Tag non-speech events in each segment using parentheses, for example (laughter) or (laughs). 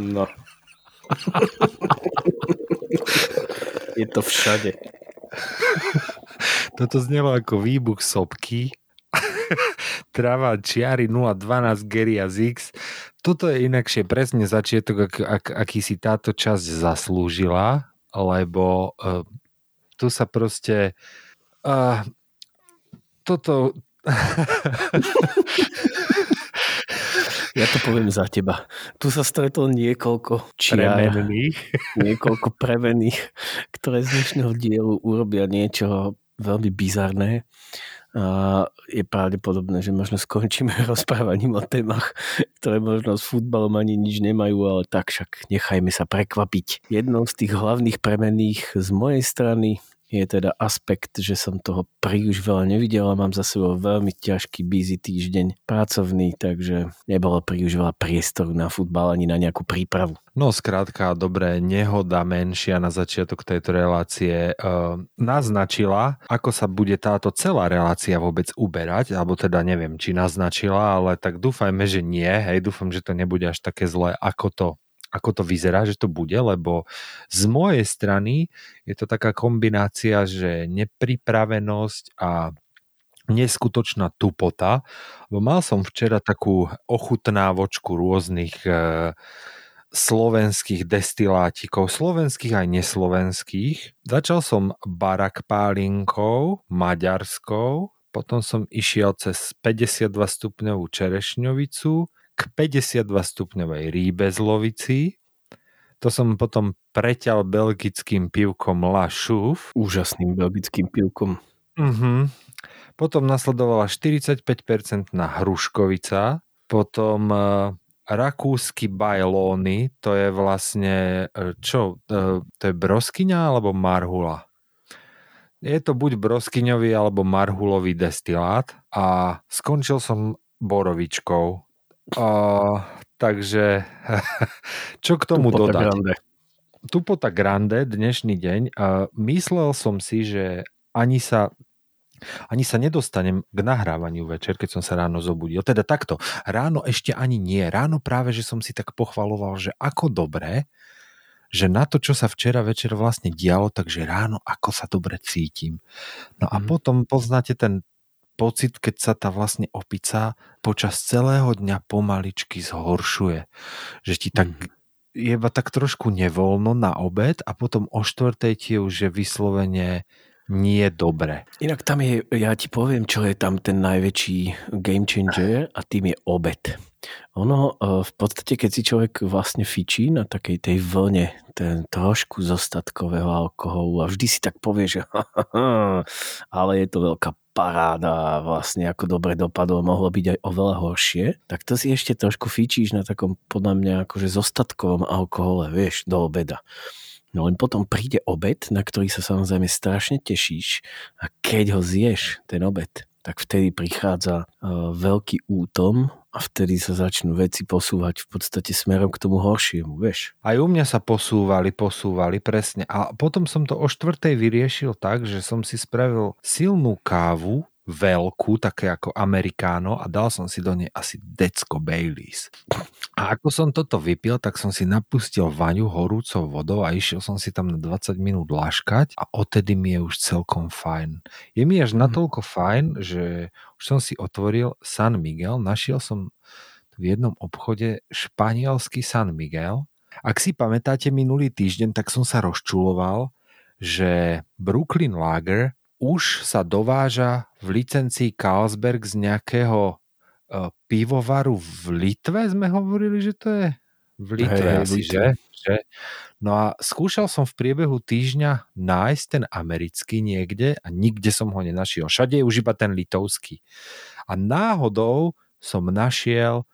No. Je to všade. Toto znelo ako výbuch sopky. Trava čiary 012 Geria Zix. Toto je inakšie presne začiatok, ak, ak, aký si táto časť zaslúžila, lebo uh, tu sa proste uh, toto (laughs) Ja to poviem za teba. Tu sa stretol niekoľko čiar, premených. niekoľko premených, ktoré z dnešného dielu urobia niečo veľmi bizarné. A je pravdepodobné, že možno skončíme (laughs) rozprávaním o témach, ktoré možno s futbalom ani nič nemajú, ale tak však nechajme sa prekvapiť. Jednou z tých hlavných premených z mojej strany je teda aspekt, že som toho príliš veľa nevidel a mám za sebou veľmi ťažký busy týždeň pracovný, takže nebolo príliš veľa priestoru na futbal ani na nejakú prípravu. No skrátka, dobré, nehoda menšia na začiatok tejto relácie e, naznačila, ako sa bude táto celá relácia vôbec uberať, alebo teda neviem, či naznačila, ale tak dúfajme, že nie, hej, dúfam, že to nebude až také zlé, ako to ako to vyzerá, že to bude, lebo z mojej strany je to taká kombinácia, že nepripravenosť a neskutočná tupota, lebo mal som včera takú ochutnávočku rôznych e, slovenských destilátikov, slovenských aj neslovenských. Začal som barak pálinkou, maďarskou, potom som išiel cez 52 stupňovú čerešňovicu, k 52 stupňovej rýbe z lovici. To som potom preťal belgickým pivkom La Chouf. Úžasným belgickým pivkom. Uh-huh. Potom nasledovala 45% na hruškovica, potom uh, rakúsky bajlóny, to je vlastne, uh, čo, uh, to je broskyňa alebo marhula? Je to buď broskyňový alebo marhulový destilát a skončil som borovičkou. Uh, takže (laughs) čo k tomu Tupota dodať? Grande. Tupota Grande, dnešný deň. Myslel som si, že ani sa ani sa nedostanem k nahrávaniu večer, keď som sa ráno zobudil. Teda takto, ráno ešte ani nie. Ráno práve, že som si tak pochvaloval, že ako dobré, že na to, čo sa včera večer vlastne dialo, takže ráno ako sa dobre cítim. No a mm. potom poznáte ten pocit, keď sa tá vlastne opica počas celého dňa pomaličky zhoršuje. Že ti tak mm. je iba tak trošku nevoľno na obed a potom o štvrtej ti už je vyslovene nie dobre. Inak tam je, ja ti poviem, čo je tam ten najväčší game changer a tým je obed. Ono e, v podstate, keď si človek vlastne fičí na takej tej vlne, ten trošku zostatkového alkoholu a vždy si tak povie, že (laughs) ale je to veľká paráda vlastne ako dobre dopadlo, mohlo byť aj oveľa horšie, tak to si ešte trošku fičíš na takom podľa mňa akože zostatkovom alkohole, vieš, do obeda. No len potom príde obed, na ktorý sa samozrejme strašne tešíš a keď ho zješ, ten obed, tak vtedy prichádza uh, veľký útom a vtedy sa začnú veci posúvať v podstate smerom k tomu horšiemu, vieš. Aj u mňa sa posúvali, posúvali, presne. A potom som to o štvrtej vyriešil tak, že som si spravil silnú kávu, veľkú, také ako amerikáno a dal som si do nej asi decko Baileys. A ako som toto vypil, tak som si napustil vaňu horúcou vodou a išiel som si tam na 20 minút laškať a odtedy mi je už celkom fajn. Je mi až mhm. natoľko fajn, že už som si otvoril San Miguel, našiel som v jednom obchode španielský San Miguel. Ak si pamätáte minulý týždeň, tak som sa rozčuloval, že Brooklyn Lager už sa dováža v licencii Carlsberg z nejakého uh, pivovaru v Litve, sme hovorili, že to je v Litve hey, asi, že? že? No a skúšal som v priebehu týždňa nájsť ten americký niekde a nikde som ho nenašiel. Všade je už iba ten litovský. A náhodou som našiel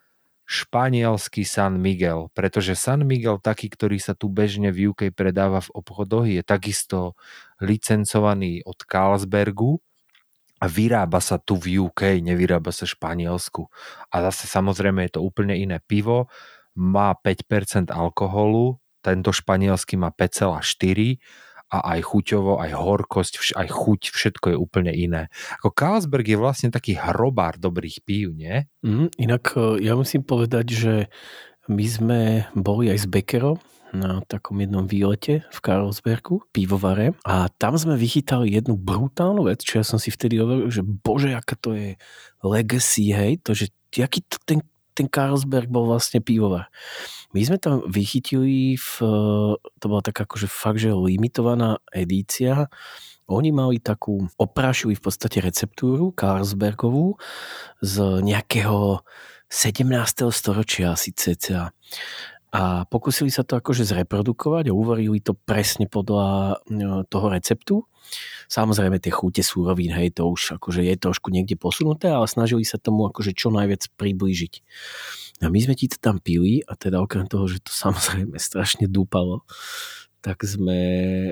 španielský San Miguel, pretože San Miguel, taký, ktorý sa tu bežne v UK predáva v obchodoch, je takisto licencovaný od Carlsbergu a vyrába sa tu v UK, nevyrába sa v Španielsku. A zase samozrejme je to úplne iné pivo, má 5% alkoholu, tento španielský má 5,4 a aj chuťovo, aj horkosť, aj chuť, všetko je úplne iné. Ako Carlsberg je vlastne taký hrobár dobrých pív, nie? Mm, inak e, ja musím povedať, že my sme boli aj s Beckerom na takom jednom výlete v Karlsbergu, pivovare a tam sme vychytali jednu brutálnu vec, čo ja som si vtedy hovoril, že bože, aká to je legacy, hej, to, že aký to ten ten Carlsberg bol vlastne pivovar. My sme tam vychytili, v, to bola taká akože fakt, že limitovaná edícia. Oni mali takú, oprášili v podstate receptúru Carlsbergovú z nejakého 17. storočia asi cca a pokúsili sa to akože zreprodukovať a uvarili to presne podľa no, toho receptu. Samozrejme tie chute súrovín, hej, to už akože je trošku niekde posunuté, ale snažili sa tomu akože čo najviac priblížiť. A my sme ti to tam pili a teda okrem toho, že to (laughs) samozrejme strašne dúpalo, tak sme,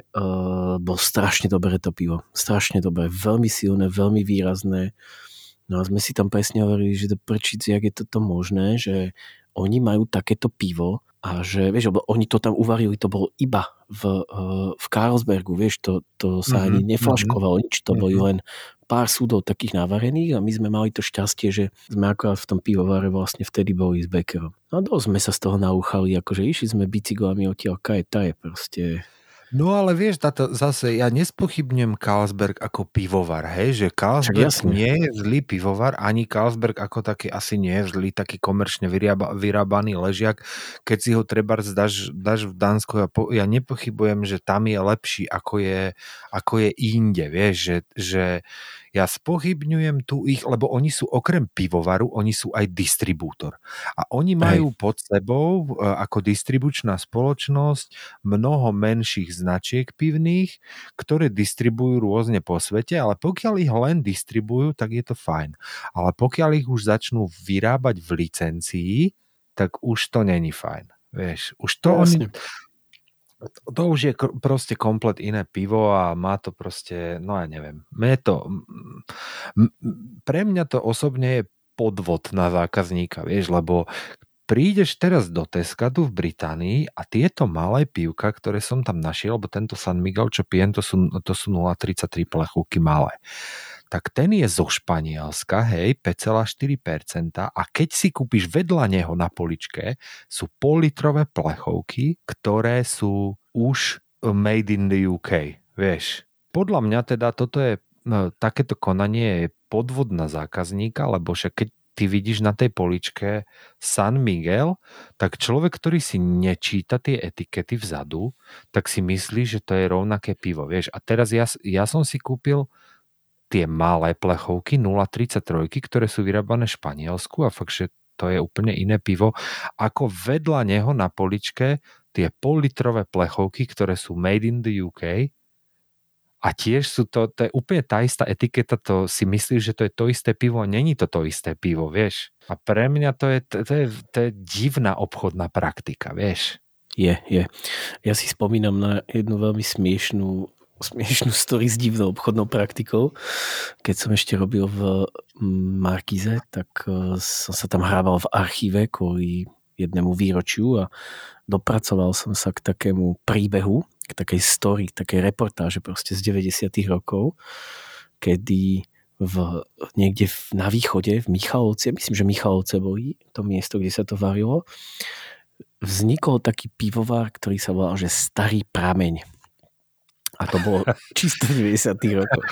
uh, bol strašne dobré to pivo. Strašne dobré, veľmi silné, veľmi výrazné. No a sme si tam presne hovorili, že to prčici, jak je toto možné, že oni majú takéto pivo a že, vieš, lebo oni to tam uvarili, to bolo iba v, eh, v Carlsbergu, vieš, to, to sa mm-hmm, ani neflaškovalo, nič, to mm-hmm. boli len pár súdov takých navarených a my sme mali to šťastie, že sme akorát v tom pivovare vlastne vtedy boli s Beckerom. No dosť sme sa z toho nauchali, akože išli sme bicyklami odtiaľ kaje je proste No ale vieš, táto, zase ja nespochybnem Carlsberg ako pivovar, hej, že Carlsberg nie je zlý pivovar, ani Carlsberg ako taký asi nie je zlý, taký komerčne vyrába, vyrábaný ležiak. Keď si ho treba dáš, dáš v Dánsku, ja, po, ja nepochybujem, že tam je lepší ako je, ako je inde, vieš, že, že ja spochybňujem tu ich, lebo oni sú okrem pivovaru, oni sú aj distribútor. A oni majú Hej. pod sebou e, ako distribučná spoločnosť mnoho menších značiek pivných, ktoré distribujú rôzne po svete, ale pokiaľ ich len distribujú, tak je to fajn. Ale pokiaľ ich už začnú vyrábať v licencii, tak už to není fajn. Vieš, už to oni, to už je proste komplet iné pivo a má to proste, no ja neviem. Mne to, pre mňa to osobne je podvod na zákazníka, vieš, lebo prídeš teraz do Teska tu v Británii a tieto malé pivka, ktoré som tam našiel, lebo tento San Miguel, čo pijem, to sú, to sú 0,33 plechovky malé tak ten je zo Španielska, hej, 5,4% a keď si kúpiš vedľa neho na poličke, sú politrové plechovky, ktoré sú už made in the UK, vieš. Podľa mňa teda toto je, no, takéto konanie je podvod na zákazníka, lebo však keď ty vidíš na tej poličke San Miguel, tak človek, ktorý si nečíta tie etikety vzadu, tak si myslí, že to je rovnaké pivo, vieš. A teraz ja, ja som si kúpil tie malé plechovky 0,33, ktoré sú vyrábané v Španielsku a fakt, že to je úplne iné pivo, ako vedľa neho na poličke tie pollitrové plechovky, ktoré sú made in the UK a tiež sú to, to je úplne tá istá etiketa, to si myslíš, že to je to isté pivo a není to to isté pivo, vieš. A pre mňa to je, to, to je, to je divná obchodná praktika, vieš. Je, je. Ja si spomínam na jednu veľmi smiešnú smiešnú story s divnou obchodnou praktikou. Keď som ešte robil v Markize, tak e, som sa tam hrával v archíve kvôli jednému výročiu a dopracoval som sa k takému príbehu, k takej story, k takej reportáže proste z 90 rokov, kedy v, niekde v, na východe, v Michalovce, myslím, že Michalovce boli to miesto, kde sa to varilo, vznikol taký pivovar, ktorý sa volal, že Starý prameň. A to bolo (laughs) čisto v 90 rokoch.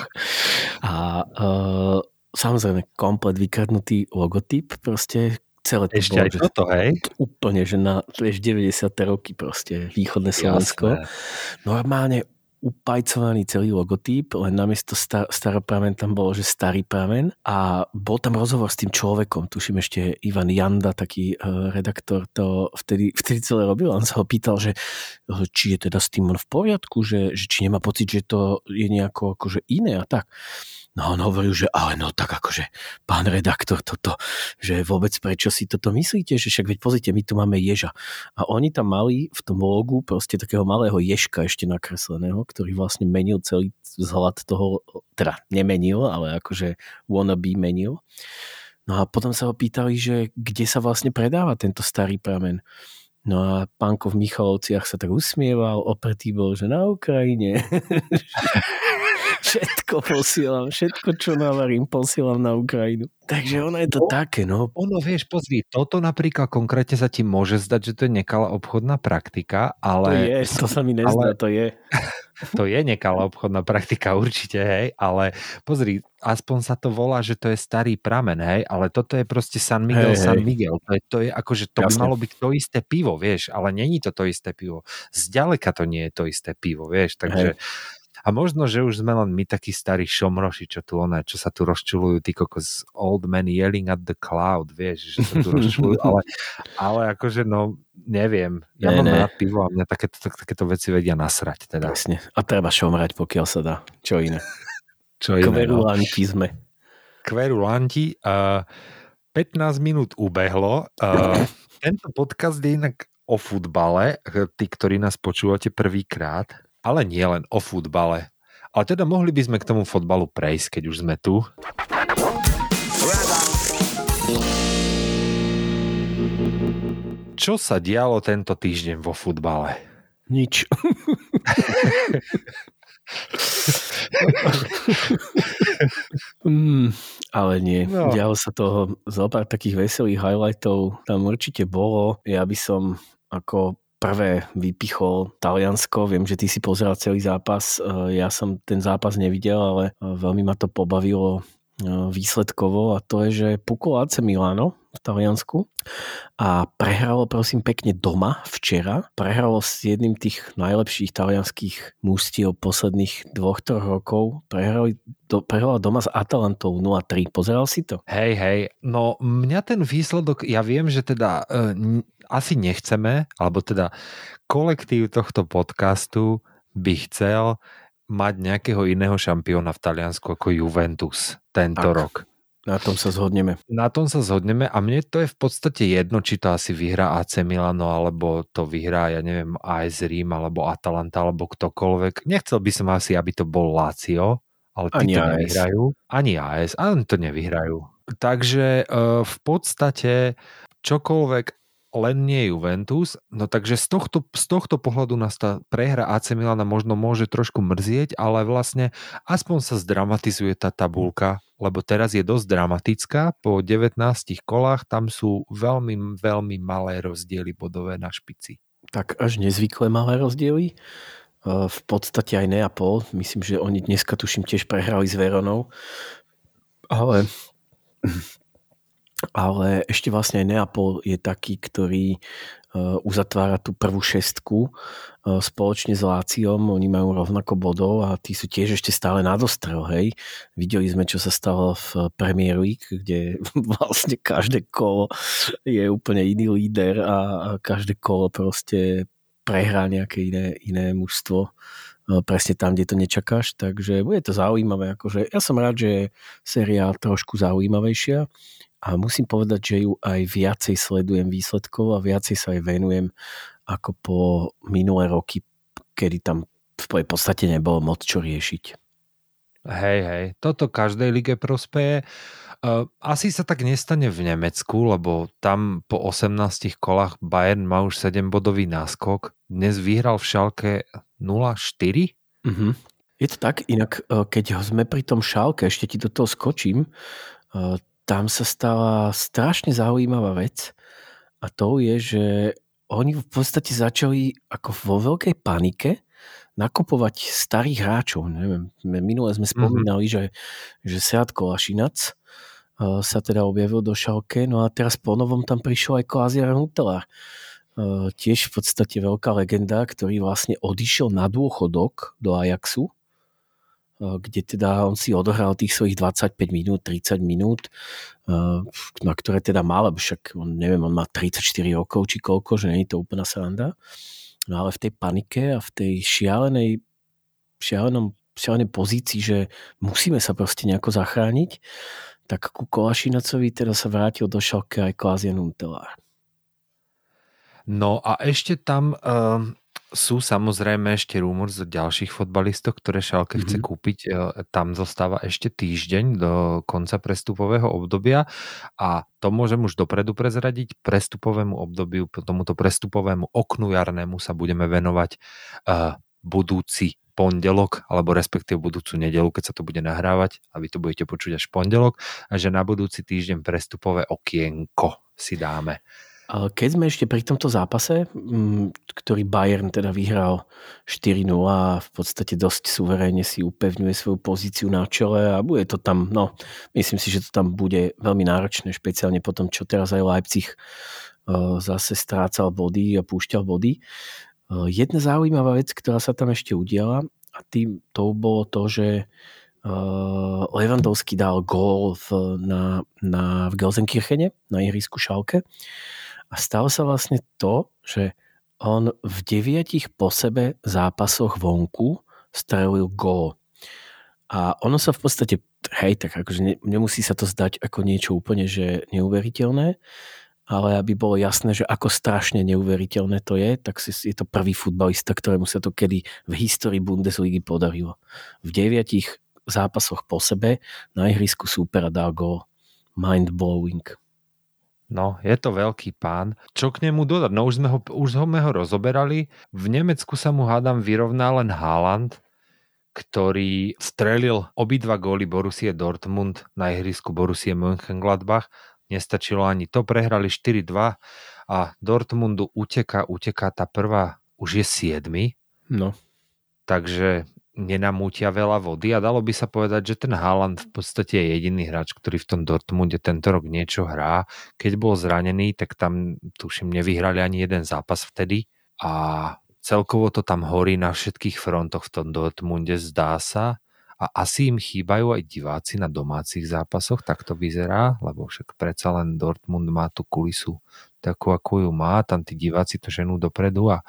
A uh, samozrejme komplet vykradnutý logotyp, proste celé to Ešte bolo, aj toto, hej? Úplne, že na vieš, 90. roky proste východné Slovensko. Normálne upajcovaný celý logotyp, len namiesto star, staropramen tam bolo, že starý pramen a bol tam rozhovor s tým človekom, tuším ešte Ivan Janda, taký uh, redaktor to vtedy, vtedy celé robil, on sa ho pýtal, že či je teda s tým v poriadku, že, že či nemá pocit, že to je nejako akože iné a tak. No on hovoril, že ale no tak akože pán redaktor toto, že vôbec prečo si toto myslíte, že však veď pozrite, my tu máme ježa. A oni tam mali v tom logu proste takého malého ježka ešte nakresleného, ktorý vlastne menil celý vzhľad toho, teda nemenil, ale akože wannabe menil. No a potom sa ho pýtali, že kde sa vlastne predáva tento starý pramen. No a pánko v Michalovciach sa tak usmieval, opretý bol, že na Ukrajine. (laughs) všetko posielam, všetko, čo navarím, posielam na Ukrajinu. Takže ono je to no, také, no. Ono, vieš, pozri, toto napríklad konkrétne sa ti môže zdať, že to je nekalá obchodná praktika, ale... To je, to sa mi nezdá, ale... to je. (laughs) to je nekalá obchodná praktika určite, hej, ale pozri, aspoň sa to volá, že to je starý pramen, hej, ale toto je proste San Miguel, hej, San. Miguel. To je, to je akože, to Jasne. by malo byť to isté pivo, vieš, ale není to to isté pivo. Zďaleka to nie je to isté pivo, vieš, takže... Hej a možno, že už sme len my takí starí šomroši, čo tu one, čo sa tu rozčulujú, tí kokos old man yelling at the cloud, vieš, že sa tu rozčulujú, ale, ale akože no, neviem, ja ne, mám ne. rád pivo a mňa takéto, tak, takéto veci vedia nasrať. Teda. Presne. A treba šomrať, pokiaľ sa dá. Čo iné? (laughs) čo iné, Kverulanti no. sme. Kverulanti. Uh, 15 minút ubehlo. Uh, (laughs) tento podcast je inak o futbale. Tí, ktorí nás počúvate prvýkrát, ale nie len o futbale. Ale teda mohli by sme k tomu fotbalu prejsť, keď už sme tu. Čo sa dialo tento týždeň vo futbale? Nič. (laughs) mm, ale nie. No. Dialo sa toho zo pár takých veselých highlightov. Tam určite bolo. Ja by som ako prvé vypichol Taliansko. Viem, že ty si pozeral celý zápas. E, ja som ten zápas nevidel, ale e, veľmi ma to pobavilo e, výsledkovo a to je, že pukol AC Milano v Taliansku a prehralo prosím pekne doma včera. Prehralo s jedným tých najlepších talianských mústiev posledných dvoch, troch rokov. Prehrali do, prehrala doma s Atalantou 0-3. Pozeral si to? Hej, hej. No mňa ten výsledok, ja viem, že teda asi nechceme, alebo teda kolektív tohto podcastu by chcel mať nejakého iného šampióna v Taliansku ako Juventus tento tak. rok. Na tom sa zhodneme. Na tom sa zhodneme a mne to je v podstate jedno, či to asi vyhrá AC Milano, alebo to vyhrá, ja neviem, AS Rím, alebo Atalanta, alebo ktokoľvek. Nechcel by som asi, aby to bol Lazio, ale tí Ani to AS. nevyhrajú. Ani AS, ale to nevyhrajú. Takže uh, v podstate čokoľvek len nie Juventus, no takže z tohto, z tohto pohľadu nás tá prehra AC Milana možno môže trošku mrzieť, ale vlastne aspoň sa zdramatizuje tá tabulka, lebo teraz je dosť dramatická, po 19 kolách tam sú veľmi, veľmi malé rozdiely bodové na špici. Tak až nezvykle malé rozdiely. V podstate aj Neapol, myslím, že oni dneska tuším tiež prehrali s Veronou, ale ale ešte vlastne aj Neapol je taký, ktorý e, uzatvára tú prvú šestku e, spoločne s Láciom, oni majú rovnako bodov a tí sú tiež ešte stále na dostrel, hej. Videli sme, čo sa stalo v Premier League, kde (laughs) vlastne každé kolo je úplne iný líder a každé kolo proste prehrá nejaké iné, iné mužstvo e, presne tam, kde to nečakáš, takže bude to zaujímavé. Akože ja som rád, že je séria trošku zaujímavejšia a musím povedať, že ju aj viacej sledujem výsledkov a viacej sa aj venujem ako po minulé roky, kedy tam v podstate nebolo moc čo riešiť. Hej, hej, toto každej lige prospeje. Asi sa tak nestane v Nemecku, lebo tam po 18 kolách Bayern má už 7-bodový náskok. Dnes vyhral v Šalke 0-4. Mm-hmm. Je to tak, inak e, keď sme pri tom Šalke, ešte ti do toho skočím, e, tam sa stala strašne zaujímavá vec a to je, že oni v podstate začali ako vo veľkej panike nakupovať starých hráčov. Neviem, minule sme mhm. spomínali, mm-hmm. že, že Seat Kolašinac uh, sa teda objavil do Šalke, no a teraz po novom tam prišiel aj Koaziar Hutelár. Uh, tiež v podstate veľká legenda, ktorý vlastne odišiel na dôchodok do Ajaxu kde teda on si odohral tých svojich 25 minút, 30 minút, na ktoré teda mal, lebo však on, neviem, on má 34 rokov či koľko, že nie je to úplná sranda. No ale v tej panike a v tej šialenej, šialenom šialenej pozícii, že musíme sa proste nejako zachrániť, tak ku Kolašinacovi teda sa vrátil do šalke aj Klázien Untelár. No a ešte tam uh, sú samozrejme ešte rumor z ďalších fotbalistov, ktoré Šalke mm-hmm. chce mhm. kúpiť. E, tam zostáva ešte týždeň do konca prestupového obdobia a to môžem už dopredu prezradiť. Prestupovému obdobiu, tomuto prestupovému oknu jarnému sa budeme venovať uh, budúci pondelok, alebo respektíve budúcu nedelu, keď sa to bude nahrávať a vy to budete počuť až pondelok, a že na budúci týždeň prestupové okienko si dáme. Keď sme ešte pri tomto zápase, mm, ktorý Bayern teda vyhral 4-0 a v podstate dosť suverénne si upevňuje svoju pozíciu na čele a bude to tam, no myslím si, že to tam bude veľmi náročné, špeciálne po tom, čo teraz aj Leipzig e, zase strácal body a púšťal body. E, jedna zaujímavá vec, ktorá sa tam ešte udiala a tým to bolo to, že e, Lewandowski dal gól v, na, na, v Gelsenkirchene na ihrisku Šalke a stalo sa vlastne to, že on v deviatich po sebe zápasoch vonku strelil gól. A ono sa v podstate, hej, tak akože ne, nemusí sa to zdať ako niečo úplne, že neuveriteľné, ale aby bolo jasné, že ako strašne neuveriteľné to je, tak je to prvý futbalista, ktorému sa to kedy v histórii Bundesligy podarilo. V deviatich zápasoch po sebe na ihrisku súpera dal gól. Mind blowing. No, je to veľký pán. Čo k nemu dodať? No už sme ho, už sme ho rozoberali. V Nemecku sa mu hádam vyrovná len Haaland, ktorý strelil obidva góly Borussie Dortmund na ihrisku Borussie Mönchengladbach. Nestačilo ani to, prehrali 4-2 a Dortmundu uteká, uteká tá prvá, už je 7. No. Takže nenamútia veľa vody a dalo by sa povedať, že ten Haaland v podstate je jediný hráč, ktorý v tom Dortmunde tento rok niečo hrá. Keď bol zranený, tak tam tuším nevyhrali ani jeden zápas vtedy a celkovo to tam horí na všetkých frontoch v tom Dortmunde, zdá sa. A asi im chýbajú aj diváci na domácich zápasoch, tak to vyzerá, lebo však predsa len Dortmund má tú kulisu takú, ako ju má, tam tí diváci to ženú dopredu a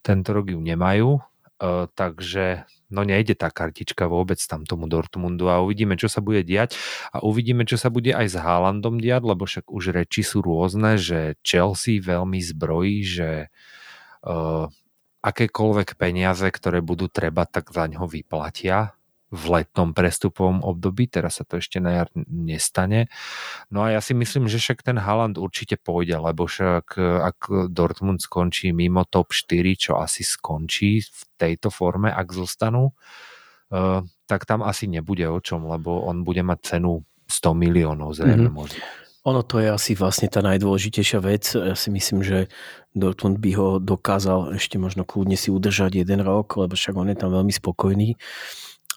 tento rok ju nemajú, Uh, takže no nejde tá kartička vôbec tam tomu Dortmundu a uvidíme, čo sa bude diať. A uvidíme, čo sa bude aj s Haalandom diať, lebo však už reči sú rôzne, že Chelsea veľmi zbrojí, že uh, akékoľvek peniaze, ktoré budú treba, tak za ňo vyplatia v letnom prestupovom období, teraz sa to ešte na jar nestane. No a ja si myslím, že však ten Haaland určite pôjde, lebo však ak Dortmund skončí mimo top 4, čo asi skončí v tejto forme, ak zostanú, uh, tak tam asi nebude o čom, lebo on bude mať cenu 100 miliónov zrejme mm-hmm. možno. Ono to je asi vlastne tá najdôležitejšia vec. Ja si myslím, že Dortmund by ho dokázal ešte možno kľudne si udržať jeden rok, lebo však on je tam veľmi spokojný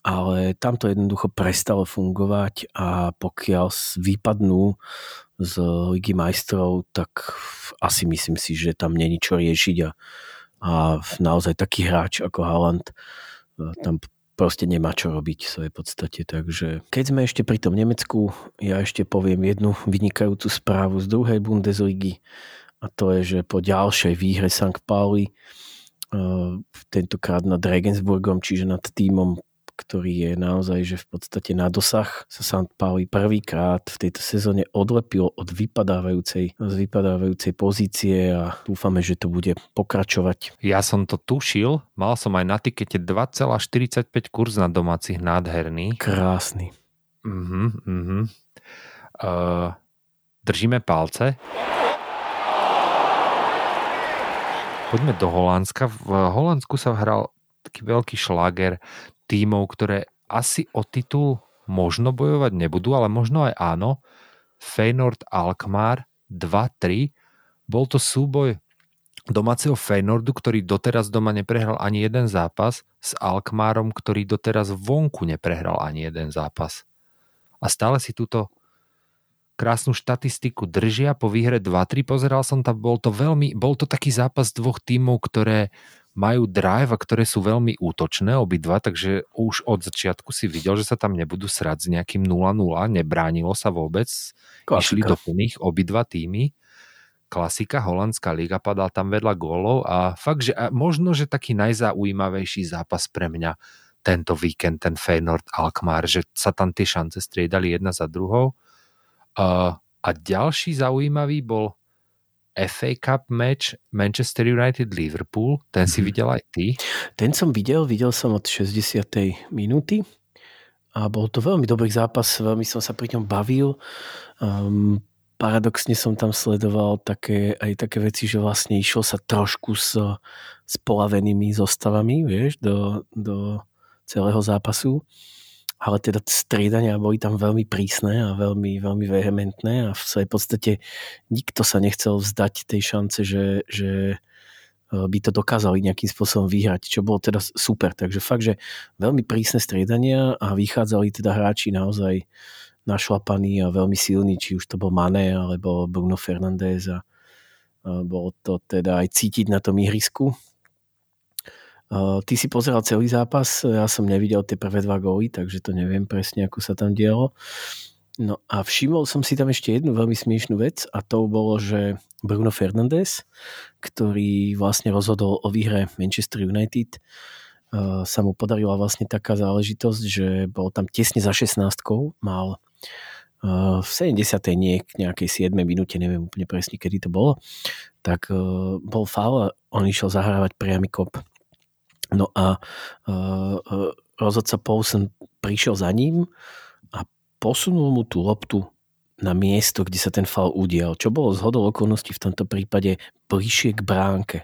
ale tam to jednoducho prestalo fungovať a pokiaľ vypadnú z Ligy majstrov, tak asi myslím si, že tam není čo riešiť a, a naozaj taký hráč ako Haaland e, tam proste nemá čo robiť v svojej podstate. Takže keď sme ešte pri tom Nemecku, ja ešte poviem jednu vynikajúcu správu z druhej Bundesligy a to je, že po ďalšej výhre St. Pauli e, tentokrát nad Regensburgom, čiže nad týmom ktorý je naozaj, že v podstate na dosah sa St. Pauli prvýkrát v tejto sezóne odlepil od vypadávajúcej, z vypadávajúcej pozície a dúfame, že to bude pokračovať. Ja som to tušil, mal som aj na tikete 2,45 kurz na domácich nádherný. Krásny. Uh-huh, uh-huh. Uh, držíme palce. Poďme do Holandska. V Holandsku sa hral taký veľký šláger tímov, ktoré asi o titul možno bojovať nebudú, ale možno aj áno. Feyenoord Alkmaar 2-3. Bol to súboj domáceho Feynordu, ktorý doteraz doma neprehral ani jeden zápas, s Alkmárom, ktorý doteraz vonku neprehral ani jeden zápas. A stále si túto krásnu štatistiku držia po výhre 2-3. Pozeral som tam, bol to veľmi, bol to taký zápas dvoch tímov, ktoré majú drive ktoré sú veľmi útočné obidva, takže už od začiatku si videl, že sa tam nebudú srať s nejakým 0-0, nebránilo sa vôbec, Klasika. išli do plných obidva týmy. Klasika, holandská liga, padal tam vedľa gólov a fakt, že a možno, že taký najzaujímavejší zápas pre mňa tento víkend, ten Feyenoord Alkmaar, že sa tam tie šance striedali jedna za druhou. Uh, a ďalší zaujímavý bol FA Cup match Manchester United Liverpool. Ten si Mhm. videl aj ty? Ten som videl, videl som od 60. minúty a bol to veľmi dobrý zápas, veľmi som sa pri ňom bavil. Um, paradoxne som tam sledoval také, aj také veci, že vlastne išlo sa trošku s, s polavenými zostavami, vieš, do, do celého zápasu. Ale teda striedania boli tam veľmi prísne a veľmi, veľmi vehementné a v svojej podstate nikto sa nechcel vzdať tej šance, že, že by to dokázali nejakým spôsobom vyhrať, čo bolo teda super. Takže fakt, že veľmi prísne striedania a vychádzali teda hráči naozaj našlapaní a veľmi silní, či už to bol Mané alebo Bruno Fernández a bolo to teda aj cítiť na tom ihrisku. Ty si pozeral celý zápas, ja som nevidel tie prvé dva góly, takže to neviem presne, ako sa tam dialo. No a všimol som si tam ešte jednu veľmi smiešnú vec a to bolo, že Bruno Fernandes, ktorý vlastne rozhodol o výhre Manchester United, sa mu podarila vlastne taká záležitosť, že bol tam tesne za 16 mal v 70. nie, nejakej 7. minúte, neviem úplne presne, kedy to bolo, tak bol faul a on išiel zahrávať priamy kop. No a rozhodca Paulsen prišiel za ním a posunul mu tú loptu na miesto, kde sa ten fal udial, čo bolo zhodou okolností v tomto prípade bližšie k bránke.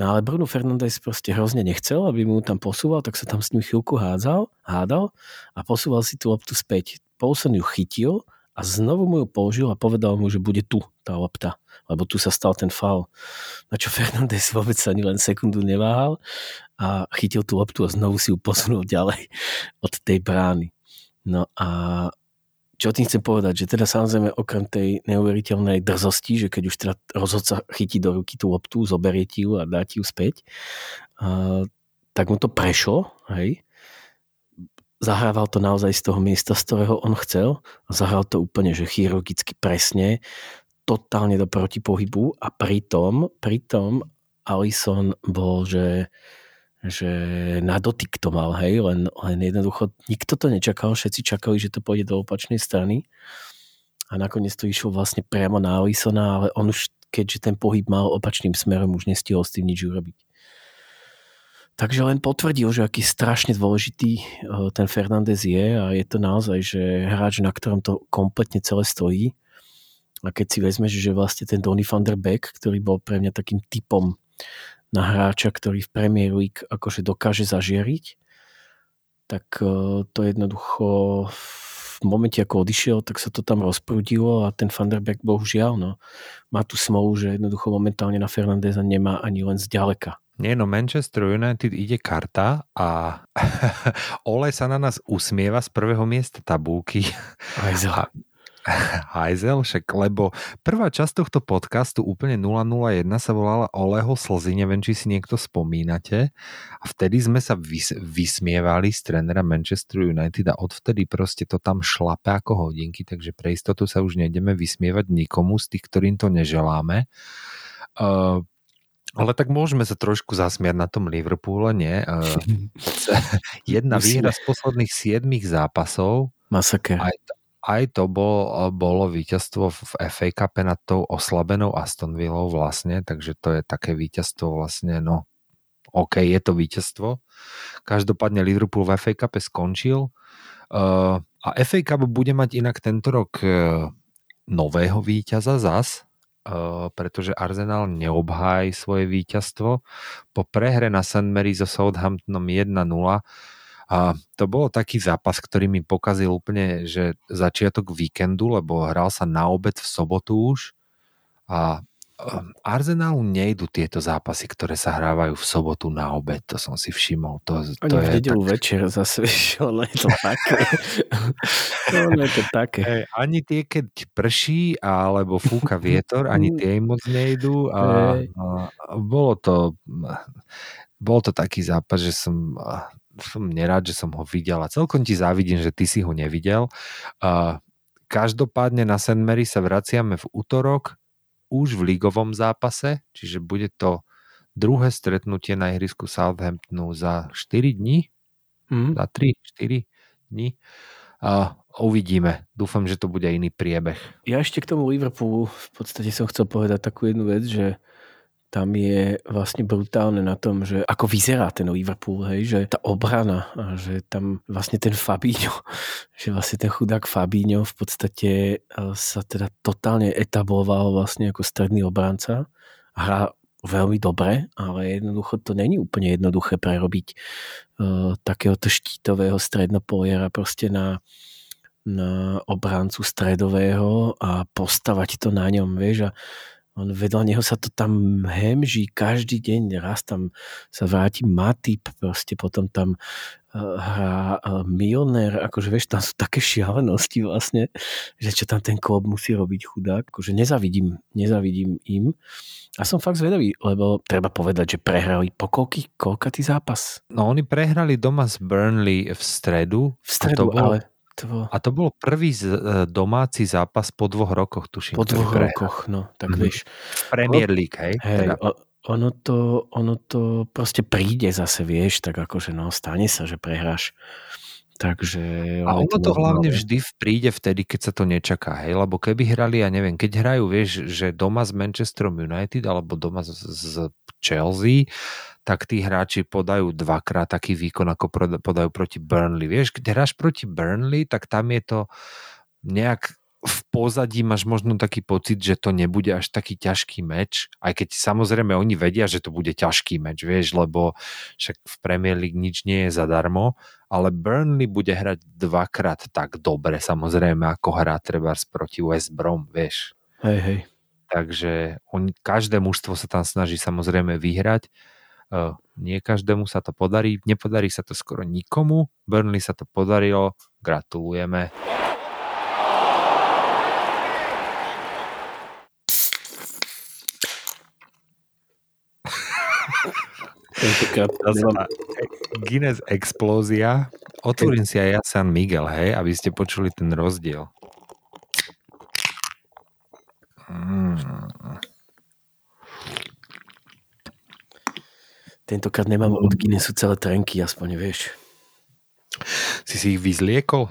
No ale Bruno Fernandes proste hrozne nechcel, aby mu tam posúval, tak sa tam s ním chvíľku hádzal, hádal a posúval si tú loptu späť. Paulson ju chytil a znovu mu ju položil a povedal mu, že bude tu tá lopta, lebo tu sa stal ten faul. Na čo Fernandes vôbec ani len sekundu neváhal a chytil tú loptu a znovu si ju posunul ďalej od tej brány. No a čo tým chcem povedať, že teda samozrejme okrem tej neuveriteľnej drzosti, že keď už teda rozhodca chytí do ruky tú loptu, zoberie ti ju a dá ti ju späť, uh, tak mu to prešlo, hej. Zahrával to naozaj z toho miesta, z ktorého on chcel a zahral to úplne, že chirurgicky presne, totálne do protipohybu a pritom, pritom Alison bol, že že na dotyk to mal, hej, len, len jednoducho nikto to nečakal, všetci čakali, že to pôjde do opačnej strany a nakoniec to išlo vlastne priamo na Alisona, ale on už, keďže ten pohyb mal opačným smerom, už nestihol s tým nič urobiť. Takže len potvrdil, že aký strašne dôležitý ten Fernández je a je to naozaj, že hráč, na ktorom to kompletne celé stojí. A keď si vezmeš, že vlastne ten Donny van der Beek, ktorý bol pre mňa takým typom na hráča, ktorý v Premier League akože dokáže zažiariť, tak to jednoducho v momente, ako odišiel, tak sa to tam rozprudilo a ten Van der Beek bohužiaľ no, má tu smolu, že jednoducho momentálne na Fernandeza nemá ani len zďaleka. Nie, no Manchester United ide karta a (laughs) Ole sa na nás usmieva z prvého miesta tabulky. Aj za. Hajzel, však, lebo prvá časť tohto podcastu úplne 001 sa volala Oleho slzy, neviem, či si niekto spomínate. A vtedy sme sa vys- vysmievali z trénera Manchester United a odvtedy proste to tam šlape ako hodinky, takže pre istotu sa už nejdeme vysmievať nikomu z tých, ktorým to neželáme. Uh, ale tak môžeme sa trošku zasmiať na tom Liverpoole, nie? Uh, (laughs) jedna výhra z posledných 7 zápasov. Masaker. Aj, aj to bolo, bolo víťazstvo v FA Cup nad tou oslabenou Aston Villou vlastne, takže to je také víťazstvo vlastne, no OK, je to víťazstvo. Každopádne Liverpool v FA Cup skončil uh, a FA Cup bude mať inak tento rok uh, nového víťaza zas, Uh, pretože Arsenal neobhájí svoje víťazstvo. Po prehre na St. Mary so Southamptonom 1-0 a to bol taký zápas, ktorý mi pokazil úplne, že začiatok víkendu, lebo hral sa na obed v sobotu už a Arsenalu nejdu tieto zápasy, ktoré sa hrávajú v sobotu na obed, to som si všimol. To, to Ani v je nedelu tak... večer (laughs) zase, ono je to také. (laughs) ono je to také. Hey, ani tie, keď prší, alebo fúka vietor, ani (laughs) tie im moc nejdú a, a bolo to bol to taký zápas, že som som nerád, že som ho videl a celkom ti závidím, že ty si ho nevidel. Každopádne na St. Mary sa vraciame v útorok už v ligovom zápase, čiže bude to druhé stretnutie na ihrisku Southamptonu za 4 dní. Mhm. za 3-4 dní. A uvidíme. Dúfam, že to bude iný priebeh. Ja ešte k tomu Liverpoolu v podstate som chcel povedať takú jednu vec, že tam je vlastne brutálne na tom, že ako vyzerá ten Liverpool, hej, že tá obrana a že tam vlastne ten Fabinho, (laughs) že vlastne ten chudák Fabinho v podstate e, sa teda totálne etabloval vlastne ako stredný obranca hrá veľmi dobre, ale jednoducho to není úplne jednoduché prerobiť uh, takéhoto štítového strednopoliera proste na, na obrancu stredového a postavať to na ňom, vieš, a on vedľa neho sa to tam hemží každý deň, raz tam sa vráti Matip, proste potom tam uh, hrá uh, Milner, akože vieš, tam sú také šialenosti vlastne, že čo tam ten klub musí robiť chudák, akože nezavidím, nezavidím im. A som fakt zvedavý, lebo treba povedať, že prehrali po koľký, koľkatý zápas? No oni prehrali doma z Burnley v stredu. V stredu, a to bol, ale bolo A to bol prvý z, e, domáci zápas po dvoch rokoch, tuším. po dvoch prehrali. rokoch, no, tak Mhm. vieš. Premier League, hej? Hej, Teda. o, ono, to, ono to proste príde zase, vieš, tak akože no, stane sa, že prehráš. Takže... A ono to hlavne normálne. vždy príde vtedy, keď sa to nečaká, hej, lebo keby hrali, ja neviem, keď hrajú, vieš, že doma s Manchesterom United alebo doma z, z Chelsea, tak tí hráči podajú dvakrát taký výkon, ako podajú proti Burnley. Vieš, keď hráš proti Burnley, tak tam je to nejak v pozadí máš možno taký pocit, že to nebude až taký ťažký meč, aj keď samozrejme oni vedia, že to bude ťažký meč, vieš, lebo však v Premier League nič nie je zadarmo, ale Burnley bude hrať dvakrát tak dobre, samozrejme, ako hrá Trebars proti West Brom, vieš. Hej, hej. Takže on, každé mužstvo sa tam snaží samozrejme vyhrať. Nie každému sa to podarí, nepodarí sa to skoro nikomu. Burnley sa to podarilo, gratulujeme. Tentokrát nemám, Guinness explózia. Otvorím si aj ja San Miguel, hej, aby ste počuli ten rozdiel. Mm. Tentokrát nemám od Guinnessu celé trenky, aspoň vieš. Si si ich vyzliekol?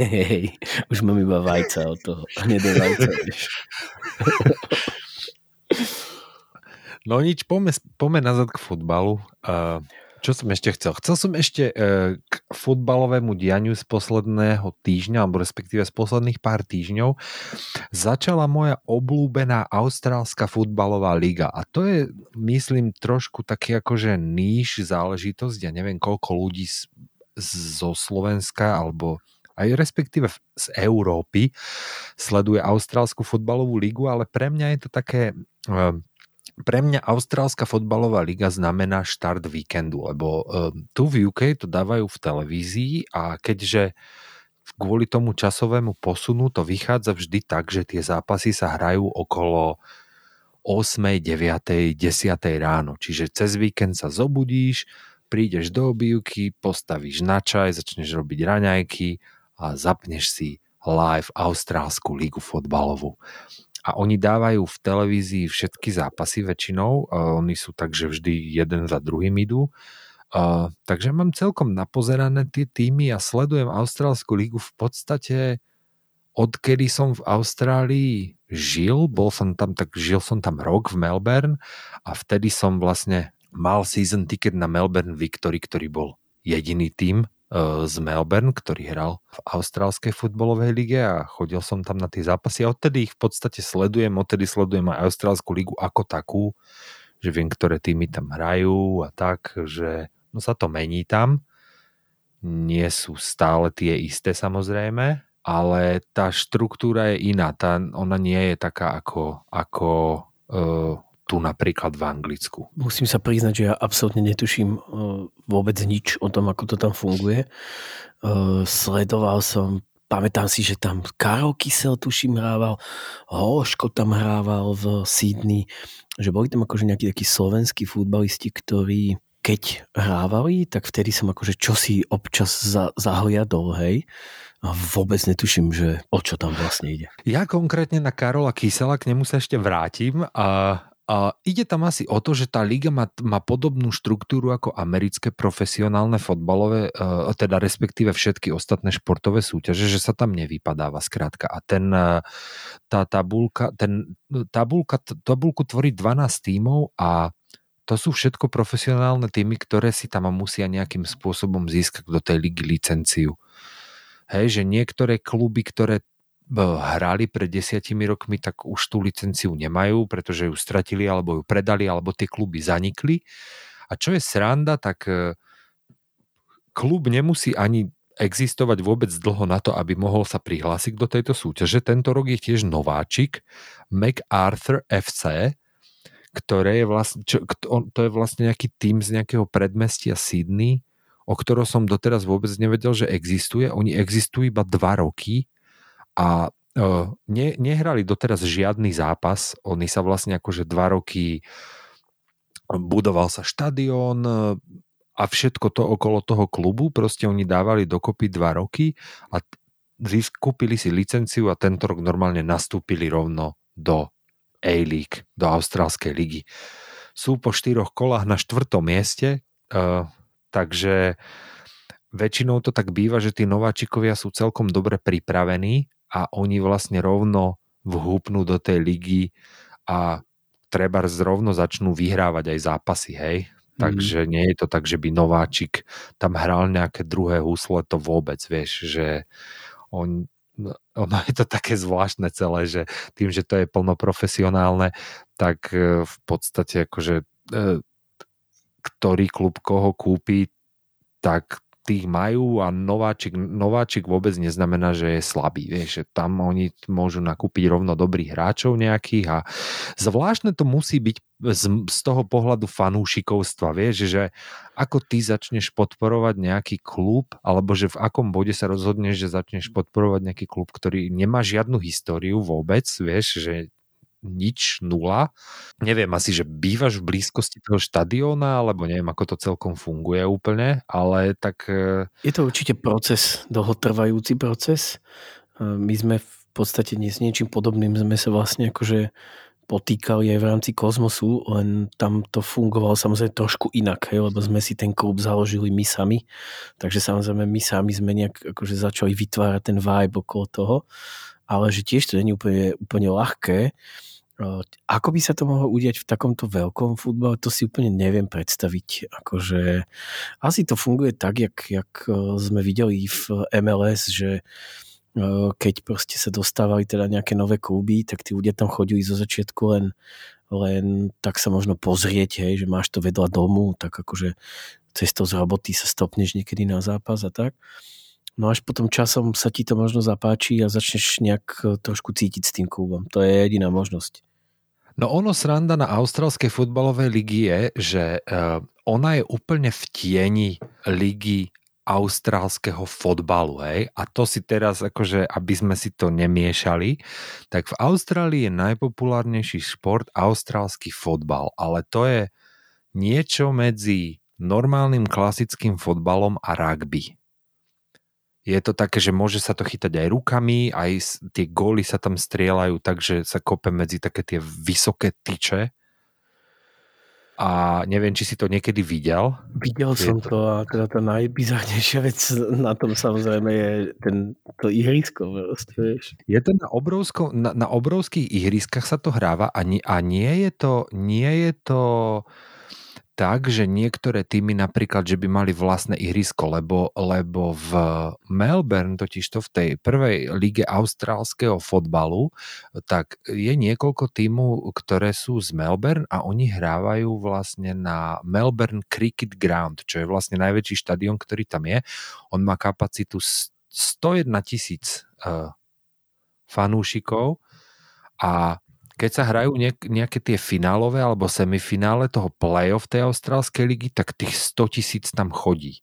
Hej, už mám iba vajca od toho. Hnedé vajca, (laughs) vieš. No nič, poďme, poďme nazad k futbalu. Uh, čo som ešte chcel? Chcel som ešte uh, k futbalovému dianiu z posledného týždňa, alebo respektíve z posledných pár týždňov, začala moja obľúbená austrálska futbalová liga. A to je, myslím, trošku taký akože níž záležitosť. Ja neviem, koľko ľudí z, zo Slovenska, alebo aj respektíve z Európy sleduje austrálsku futbalovú ligu, ale pre mňa je to také... Uh, pre mňa austrálska fotbalová liga znamená štart víkendu, lebo um, tu v UK to dávajú v televízii a keďže kvôli tomu časovému posunu to vychádza vždy tak, že tie zápasy sa hrajú okolo 8, 9, 10 ráno. Čiže cez víkend sa zobudíš, prídeš do obývky, postavíš na čaj, začneš robiť raňajky a zapneš si live austrálsku ligu fotbalovú a oni dávajú v televízii všetky zápasy väčšinou, uh, oni sú tak, že vždy jeden za druhým idú, uh, takže mám celkom napozerané tie týmy a sledujem Austrálsku ligu v podstate odkedy som v Austrálii žil, bol som tam, tak žil som tam rok v Melbourne a vtedy som vlastne mal season ticket na Melbourne Victory, ktorý bol jediný tým z Melbourne, ktorý hral v austrálskej futbalovej lige a chodil som tam na tie zápasy a odtedy ich v podstate sledujem, odtedy sledujem aj austrálsku ligu ako takú, že viem, ktoré týmy tam hrajú a tak, že no sa to mení tam. Nie sú stále tie isté samozrejme, ale tá štruktúra je iná. Tá, ona nie je taká ako, ako uh, tu napríklad v Anglicku. Musím sa priznať, že ja absolútne netuším uh, vôbec nič o tom, ako to tam funguje. Uh, sledoval som, pamätám si, že tam Karol Kysel tuším hrával, Hoško tam hrával v Sydney, že boli tam akože nejakí takí slovenskí futbalisti, ktorí keď hrávali, tak vtedy som akože čosi občas za, zahliadol, hej. A vôbec netuším, že o čo tam vlastne ide. Ja konkrétne na Karola Kysela, k nemu sa ešte vrátim, a, Ide tam asi o to, že tá liga má, má podobnú štruktúru ako americké profesionálne fotbalové, e, teda respektíve všetky ostatné športové súťaže, že sa tam nevypadáva skrátka. A ten, e, tá tabulka, ten, tabulka, tabulku tvorí 12 tímov a to sú všetko profesionálne týmy, ktoré si tam musia nejakým spôsobom získať do tej ligy licenciu. Hej, že niektoré kluby, ktoré hrali pred desiatimi rokmi, tak už tú licenciu nemajú, pretože ju stratili alebo ju predali, alebo tie kluby zanikli. A čo je sranda, tak e, klub nemusí ani existovať vôbec dlho na to, aby mohol sa prihlásiť do tejto súťaže. Tento rok je tiež nováčik MacArthur FC, ktoré je vlastne, čo, to je vlastne nejaký tým z nejakého predmestia Sydney, o ktorom som doteraz vôbec nevedel, že existuje. Oni existujú iba dva roky a ne, nehrali doteraz žiadny zápas. Oni sa vlastne akože dva roky budoval sa štadión a všetko to okolo toho klubu, proste oni dávali dokopy dva roky a kúpili si licenciu a tento rok normálne nastúpili rovno do A-League, do Austrálskej ligy. Sú po štyroch kolách na štvrtom mieste, takže väčšinou to tak býva, že tí nováčikovia sú celkom dobre pripravení a oni vlastne rovno vhúpnú do tej ligy a treba zrovno začnú vyhrávať aj zápasy, hej. Mm. Takže nie je to tak, že by nováčik tam hral nejaké druhé husle, to vôbec, vieš, že on, ono je to také zvláštne celé, že tým, že to je plnoprofesionálne, tak e, v podstate akože e, ktorý klub koho kúpi, tak tých majú a nováčik, nováčik vôbec neznamená, že je slabý. Vieš, že tam oni môžu nakúpiť rovno dobrých hráčov nejakých a zvláštne to musí byť z, z toho pohľadu fanúšikovstva. Vieš, že ako ty začneš podporovať nejaký klub alebo že v akom bode sa rozhodneš, že začneš podporovať nejaký klub, ktorý nemá žiadnu históriu vôbec, vieš, že nič, nula. Neviem asi, že bývaš v blízkosti toho štadióna, alebo neviem, ako to celkom funguje úplne, ale tak... E, Je to určite proces, dlhotrvajúci proces. E, my sme v podstate nie s niečím podobným sme sa vlastne akože potýkali aj v rámci kozmosu, len tam to fungovalo samozrejme trošku inak, hej, lebo sme si ten klub založili my sami, takže samozrejme my sami sme nejak akože začali vytvárať ten vibe okolo toho, ale že tiež to nie je úplne, úplne ľahké, ako by sa to mohlo udiať v takomto veľkom futbale, to si úplne neviem predstaviť. Akože, asi to funguje tak, jak, jak e, sme videli v MLS, že e, keď proste sa dostávali teda nejaké nové kluby, tak tí ľudia tam chodili zo začiatku len, len tak sa možno pozrieť, hej, že máš to vedľa domu, tak akože cestou z roboty sa stopneš niekedy na zápas a tak. No až potom časom sa ti to možno zapáči a začneš nejak e, trošku cítiť s tým klubom. To je jediná možnosť. No ono sranda na austrálskej futbalovej ligy je, že uh, ona je úplne v tieni ligy austrálskeho fotbalu, hej? A to si teraz, akože, aby sme si to nemiešali, tak v Austrálii je najpopulárnejší šport austrálsky fotbal, ale to je niečo medzi normálnym klasickým fotbalom a rugby je to také, že môže sa to chytať aj rukami, aj tie góly sa tam strieľajú, takže sa kope medzi také tie vysoké tyče. A neviem, či si to niekedy videl. Videl som to a teda tá najbizarnejšia vec na tom samozrejme je ten, to ihrisko. Proste, vieš. Je to na, obrovsko, na, na obrovských ihriskách sa to hráva a, nie, a nie je to, nie je to tak, že niektoré týmy napríklad, že by mali vlastné ihrisko, lebo, lebo v Melbourne, totiž to v tej prvej lige austrálskeho fotbalu, tak je niekoľko týmov, ktoré sú z Melbourne a oni hrávajú vlastne na Melbourne Cricket Ground, čo je vlastne najväčší štadión, ktorý tam je. On má kapacitu 101 tisíc uh, fanúšikov a keď sa hrajú nejaké tie finálové alebo semifinále toho play-off tej austrálskej ligy, tak tých 100 tisíc tam chodí.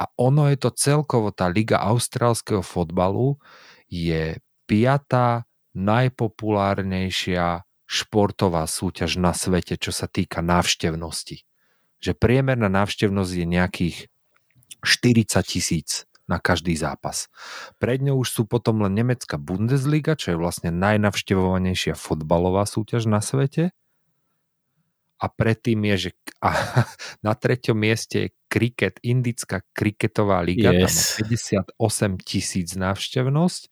A ono je to celkovo, tá liga austrálskeho fotbalu je piatá najpopulárnejšia športová súťaž na svete, čo sa týka návštevnosti. Že priemerná návštevnosť je nejakých 40 tisíc na každý zápas. Pred ňou už sú potom len nemecká Bundesliga, čo je vlastne najnavštevovanejšia fotbalová súťaž na svete. a predtým je, že a (laughs) na treťom mieste je kriket, Indická kriketová liga, yes. tam má 58 tisíc návštevnosť.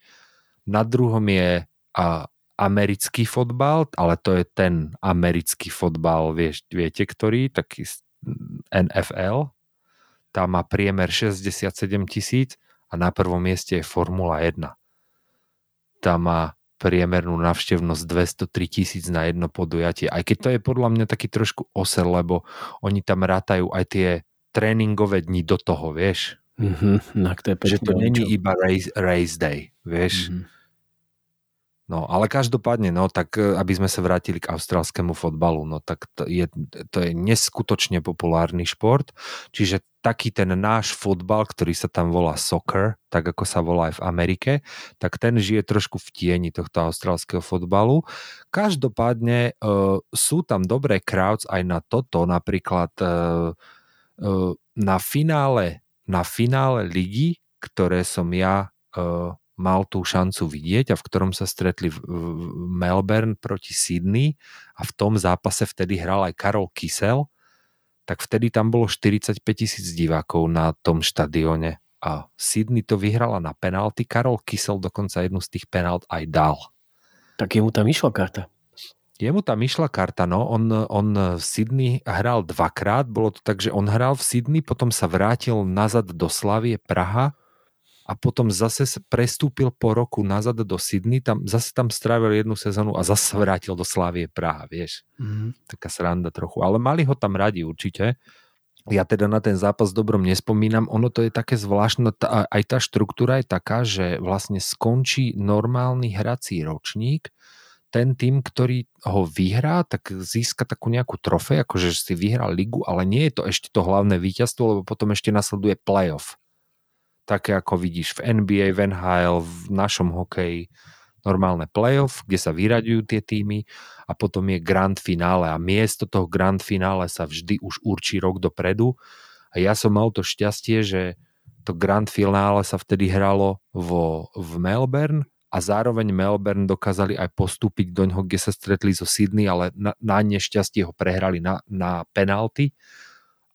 Na druhom je a, americký fotbal, ale to je ten americký fotbal, vieš, viete ktorý, taký NFL. Tam má priemer 67 tisíc a na prvom mieste je Formula 1. Tam má priemernú navštevnosť 203 tisíc na jedno podujatie. Aj keď to je podľa mňa taký trošku osel, lebo oni tam rátajú aj tie tréningové dni do toho, vieš. Mm-hmm, no, to je že to není iba race, race day, vieš. Mm-hmm. No, ale každopádne, no, tak e, aby sme sa vrátili k austrálskému fotbalu, no, tak to je, to je neskutočne populárny šport, čiže taký ten náš fotbal, ktorý sa tam volá soccer, tak ako sa volá aj v Amerike, tak ten žije trošku v tieni tohto austrálskeho fotbalu. Každopádne uh, sú tam dobré crowds aj na toto, napríklad uh, uh, na finále, na finále ligy, ktoré som ja uh, mal tú šancu vidieť a v ktorom sa stretli v Melbourne proti Sydney a v tom zápase vtedy hral aj Karol Kysel, tak vtedy tam bolo 45 tisíc divákov na tom štadióne a Sydney to vyhrala na penalty. Karol Kysel dokonca jednu z tých penalt aj dal. Tak jemu tam išla karta. Jemu tam išla karta, no. On, on v Sydney hral dvakrát. Bolo to tak, že on hral v Sydney, potom sa vrátil nazad do Slavie Praha a potom zase prestúpil po roku nazad do Sydney, tam, zase tam strávil jednu sezónu a zase vrátil do Slávie Praha, vieš. Mm-hmm. Taká sranda trochu. Ale mali ho tam radi určite. Ja teda na ten zápas dobrom nespomínam. Ono to je také zvláštne, tá, aj tá štruktúra je taká, že vlastne skončí normálny hrací ročník, ten tým, ktorý ho vyhrá, tak získa takú nejakú trofej, akože si vyhral ligu, ale nie je to ešte to hlavné víťazstvo, lebo potom ešte nasleduje playoff také ako vidíš v NBA, v NHL, v našom hokeji, normálne playoff, kde sa vyraďujú tie týmy a potom je grand finále. A miesto toho grand finále sa vždy už určí rok dopredu. A ja som mal to šťastie, že to grand finále sa vtedy hralo vo, v Melbourne a zároveň Melbourne dokázali aj postúpiť do ňoho, kde sa stretli zo Sydney, ale na, na nešťastie ho prehrali na, na penalty.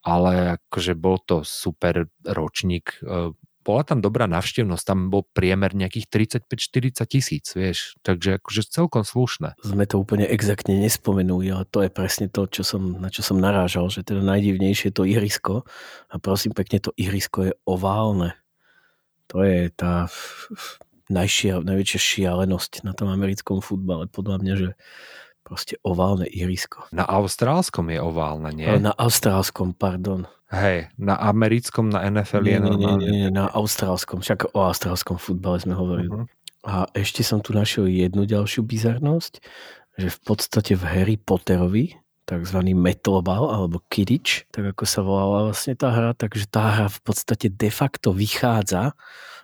Ale akože bol to super ročník e, bola tam dobrá navštevnosť, tam bol priemer nejakých 35-40 tisíc, vieš, takže akože celkom slušné. Sme to úplne exaktne nespomenuli, ale to je presne to, čo som, na čo som narážal, že teda najdivnejšie je to ihrisko a prosím pekne, to ihrisko je oválne. To je tá najšia, najväčšia šialenosť na tom americkom futbale, podľa mňa, že proste oválne ihrisko. Na austrálskom je oválne, nie? Na austrálskom, pardon. Hej, na americkom, na NFL nie, je nie, nie, nie, nie, na austrálskom. Však o austrálskom futbale sme hovorili. Uh-huh. A ešte som tu našiel jednu ďalšiu bizarnosť, že v podstate v Harry Potterovi takzvaný metalball alebo Kidditch, tak ako sa volala vlastne tá hra, takže tá hra v podstate de facto vychádza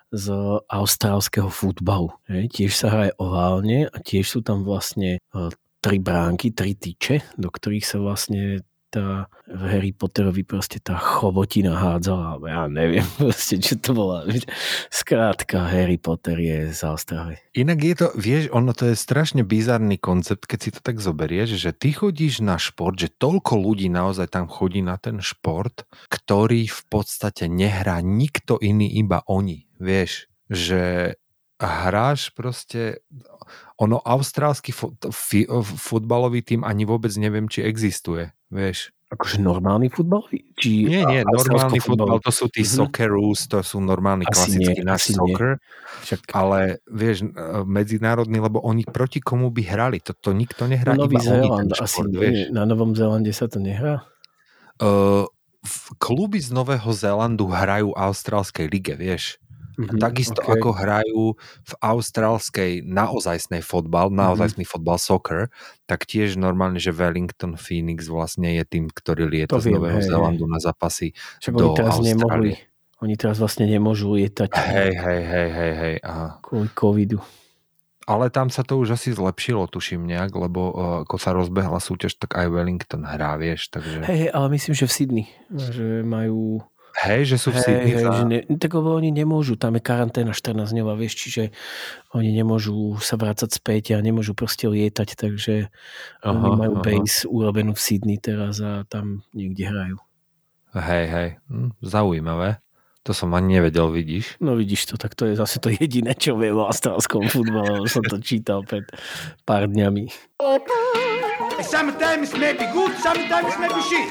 z austrálskeho futbalu. Tiež sa hraje oválne a tiež sú tam vlastne e, tri bránky, tri tyče, do ktorých sa vlastne tá v Harry Potterovi proste tá chobotina hádzala, ja neviem (laughs) proste, čo to bola. Skrátka, Harry Potter je z Austrálii. Inak je to, vieš, ono to je strašne bizarný koncept, keď si to tak zoberieš, že ty chodíš na šport, že toľko ľudí naozaj tam chodí na ten šport, ktorý v podstate nehrá nikto iný, iba oni. Vieš, že hráš proste, ono austrálsky futbalový tým ani vôbec neviem, či existuje, vieš. Akože normálny futbalový? Či nie, nie, normálny futbal, to sú tí mm-hmm. socceroos, to sú normálny asi klasický nie, náš soccer, Však... ale vieš, e, medzinárodný, lebo oni proti komu by hrali, to, to nikto nehrá, no, Nový Zéland, asi vieš. Na Novom Zélande sa to nehrá? Uh, kluby z Nového Zélandu hrajú austrálskej lige, vieš. Mm-hmm, takisto okay. ako hrajú v austrálskej naozajstnej fotbal, mhm. naozajstný mm-hmm. fotbal soccer, tak tiež normálne, že Wellington Phoenix vlastne je tým, ktorý lieta z Nového Zélandu na zápasy Však do oni teraz Austrálie. Nemohli, oni teraz vlastne nemôžu lietať. Hej, hej, hej, hej, hej. Aha. Kvôli covidu. Ale tam sa to už asi zlepšilo, tuším nejak, lebo uh, ako sa rozbehla súťaž, tak aj Wellington hrá, vieš, takže... Hej, hej, ale myslím, že v Sydney, že majú Hej, že sú v Sydney. hej, za- ne, tak lebo oni nemôžu, tam je karanténa 14 dňová, vieš, čiže oni nemôžu sa vrácať späť a nemôžu proste lietať, takže Aha, oni majú aha. base urobenú v Sydney teraz a tam niekde hrajú. Hej, hej. Hm, zaujímavé. To som ani nevedel, vidíš. No vidíš to, tak to je zase to jediné, čo viem o austrálskom futbale, som to čítal pred pár dňami. Sometimes maybe good, sometimes maybe shit.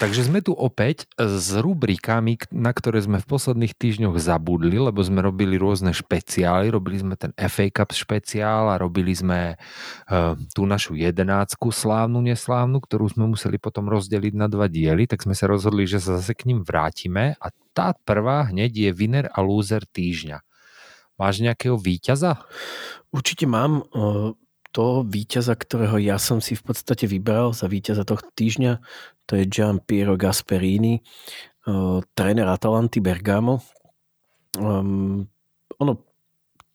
Takže sme tu opäť s rubrikami, na ktoré sme v posledných týždňoch zabudli, lebo sme robili rôzne špeciály. Robili sme ten FA Cup špeciál a robili sme uh, tú našu jedenácku slávnu, neslávnu, ktorú sme museli potom rozdeliť na dva diely, tak sme sa rozhodli, že sa zase k ním vrátime a tá prvá hneď je winner a loser týždňa. Máš nejakého víťaza? Určite mám uh, toho víťaza, ktorého ja som si v podstate vybral za víťaza tohto týždňa, to je Gian Piero Gasperini, uh, tréner Atalanty Bergamo. Um, ono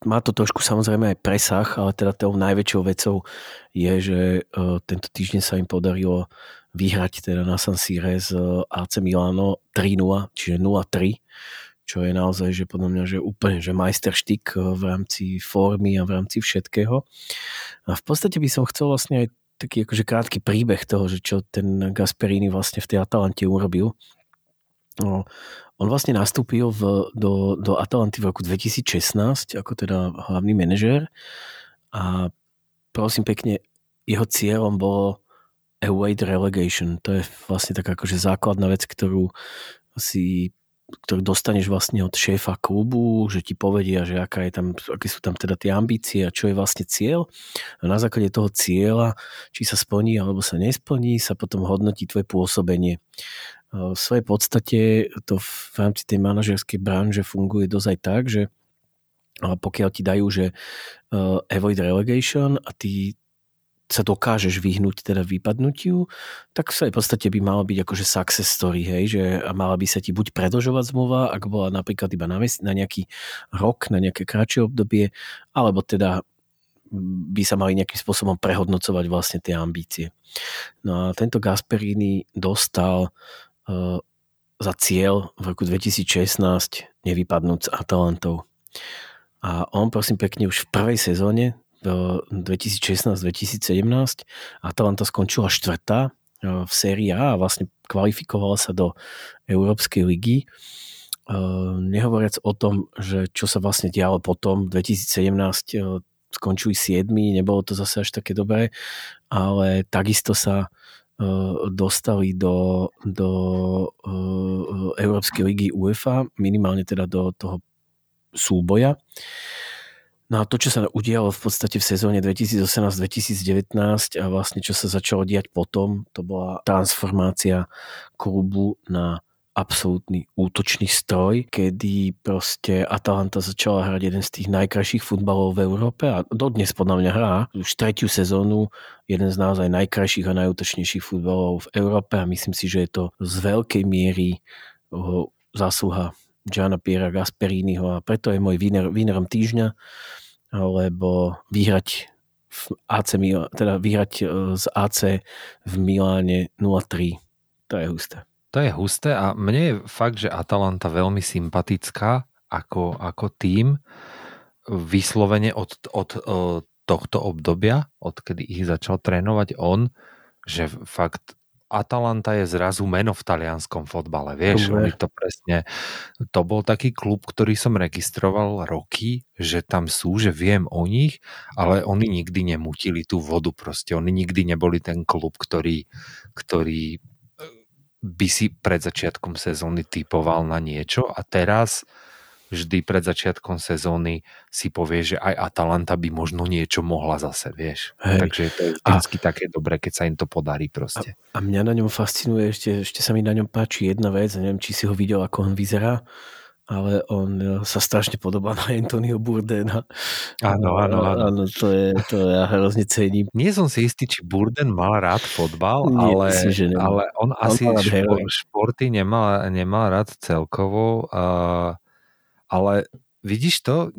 má to trošku samozrejme aj presah, ale teda tou najväčšou vecou je, že uh, tento týždeň sa im podarilo vyhrať teda na San Sire z uh, AC Milano 3-0, čiže 0-3 čo je naozaj, že podľa mňa, že úplne, že majsterštyk v rámci formy a v rámci všetkého. A v podstate by som chcel vlastne aj taký akože krátky príbeh toho, že čo ten Gasperini vlastne v tej Atalante urobil. No, on vlastne nastúpil v, do, do Atalanty v roku 2016 ako teda hlavný manažér a prosím pekne, jeho cieľom bolo await relegation. To je vlastne taká akože základná vec, ktorú si ktorý dostaneš vlastne od šéfa klubu, že ti povedia, že aká je tam, aké sú tam teda tie ambície a čo je vlastne cieľ. A na základe toho cieľa, či sa splní alebo sa nesplní, sa potom hodnotí tvoje pôsobenie. V svojej podstate to v rámci tej manažerskej branže funguje dosť tak, že pokiaľ ti dajú, že avoid relegation a ty sa dokážeš vyhnúť teda vypadnutiu, tak v podstate by malo byť akože success story, hej, že mala by sa ti buď predlžovať zmluva, ak bola napríklad iba na, mes- na nejaký rok, na nejaké kratšie obdobie, alebo teda by sa mali nejakým spôsobom prehodnocovať vlastne tie ambície. No a tento Gasperini dostal uh, za cieľ v roku 2016 nevypadnúť s Atalantou. A on prosím pekne už v prvej sezóne 2016-2017 Atalanta skončila štvrtá v sérii A a vlastne kvalifikovala sa do Európskej ligy. Nehovoriac o tom, že čo sa vlastne dialo potom, 2017 skončili 7, nebolo to zase až také dobré, ale takisto sa dostali do, do Európskej ligy UEFA, minimálne teda do toho súboja. No a to, čo sa udialo v podstate v sezóne 2018-2019 a vlastne čo sa začalo diať potom, to bola transformácia klubu na absolútny útočný stroj, kedy proste Atalanta začala hrať jeden z tých najkrajších futbalov v Európe a dodnes podľa mňa hrá už tretiu sezónu jeden z naozaj najkrajších a najútočnejších futbalov v Európe a myslím si, že je to z veľkej miery zásluha Gianna Piera Gasperiniho a preto je môj winner, winnerom týždňa, lebo vyhrať v AC, teda vyhrať z AC v Miláne 0-3, to je husté. To je husté a mne je fakt, že Atalanta veľmi sympatická ako, ako tým vyslovene od, od, od tohto obdobia, odkedy ich začal trénovať on, že fakt Atalanta je zrazu meno v talianskom fotbale, vieš, oni to presne, to bol taký klub, ktorý som registroval roky, že tam sú, že viem o nich, ale oni nikdy nemutili tú vodu proste, oni nikdy neboli ten klub, ktorý, ktorý by si pred začiatkom sezóny typoval na niečo a teraz vždy pred začiatkom sezóny si povie, že aj Atalanta by možno niečo mohla zase, vieš. Hej. Takže to je vždycky a, také dobré, keď sa im to podarí proste. A, a mňa na ňom fascinuje, ešte, ešte sa mi na ňom páči jedna vec, neviem, či si ho videl, ako on vyzerá, ale on sa strašne podobá na Antonio Burdena. Áno, áno, áno. áno to, je, to ja hrozne cením. Nie som si istý, či Burden mal rád fotbal, Nie, ale, myslím, že ale on, on asi špor, športy nemal, nemal rád celkovo. Uh, ale vidíš to,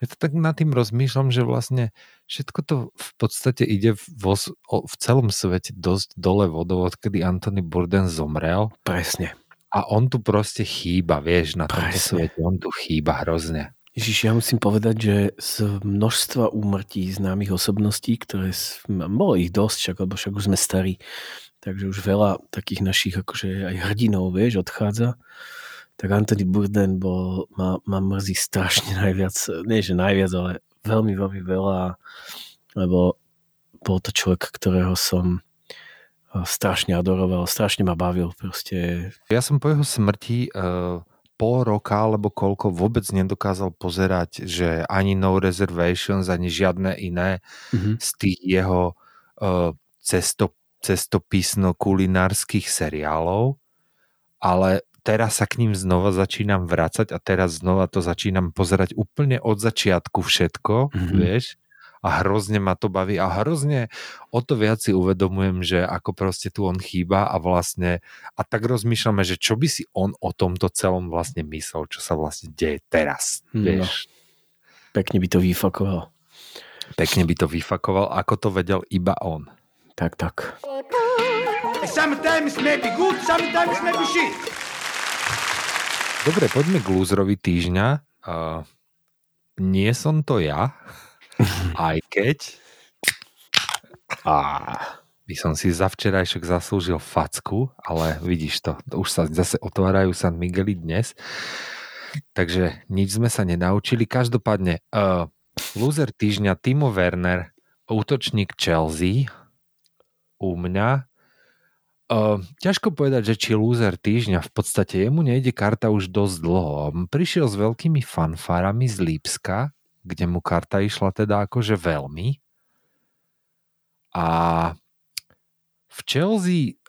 ja to tak nad tým rozmýšľam, že vlastne všetko to v podstate ide vo, v celom svete dosť dole vodou, odkedy Anthony Burden zomrel. Presne. A on tu proste chýba, vieš, na tomto Presne. svete. On tu chýba hrozne. Ježiš, ja musím povedať, že z množstva úmrtí známych osobností, ktoré bolo ich dosť, však, lebo však už sme starí, takže už veľa takých našich akože aj hrdinov, vieš, odchádza. Tak Anthony Burden bol, ma, ma mrzí strašne najviac, nie že najviac, ale veľmi, veľmi veľa, lebo bol to človek, ktorého som eh, strašne adoroval, strašne ma bavil, proste Ja som po jeho smrti uh, pol roka alebo koľko vôbec nedokázal pozerať, že ani No Reservations, ani žiadne iné Mhm. z tých jeho uh, cesto, cestopisno-kulinárskych seriálov, ale teraz sa k ním znova začínam vracať a teraz znova to začínam pozerať úplne od začiatku všetko, Mhm. vieš, a hrozne ma to baví a hrozne o to viac si uvedomujem, že ako proste tu on chýba a vlastne a tak rozmýšľame, že čo by si on o tomto celom vlastne myslel, čo sa vlastne deje teraz, No. vieš. pekne by to vyfakoval. Pekne by to vyfakoval, ako to vedel iba on. Tak, tak. Sometimes maybe good, sometimes maybe shit. Dobre, poďme k lúzrovi týždňa. Uh, nie som to ja, (laughs) aj keď a by som si za včerajšok zaslúžil facku, ale vidíš to, už sa zase otvárajú San Migueli dnes. Takže nič sme sa nenaučili. Každopádne, uh, loser týždňa Timo Werner, útočník Chelsea, u mňa. Uh, ťažko povedať, že či loser týždňa, v podstate jemu nejde karta už dosť dlho. Prišiel s veľkými fanfárami z Lípska, kde mu karta išla teda akože veľmi. A v Chelsea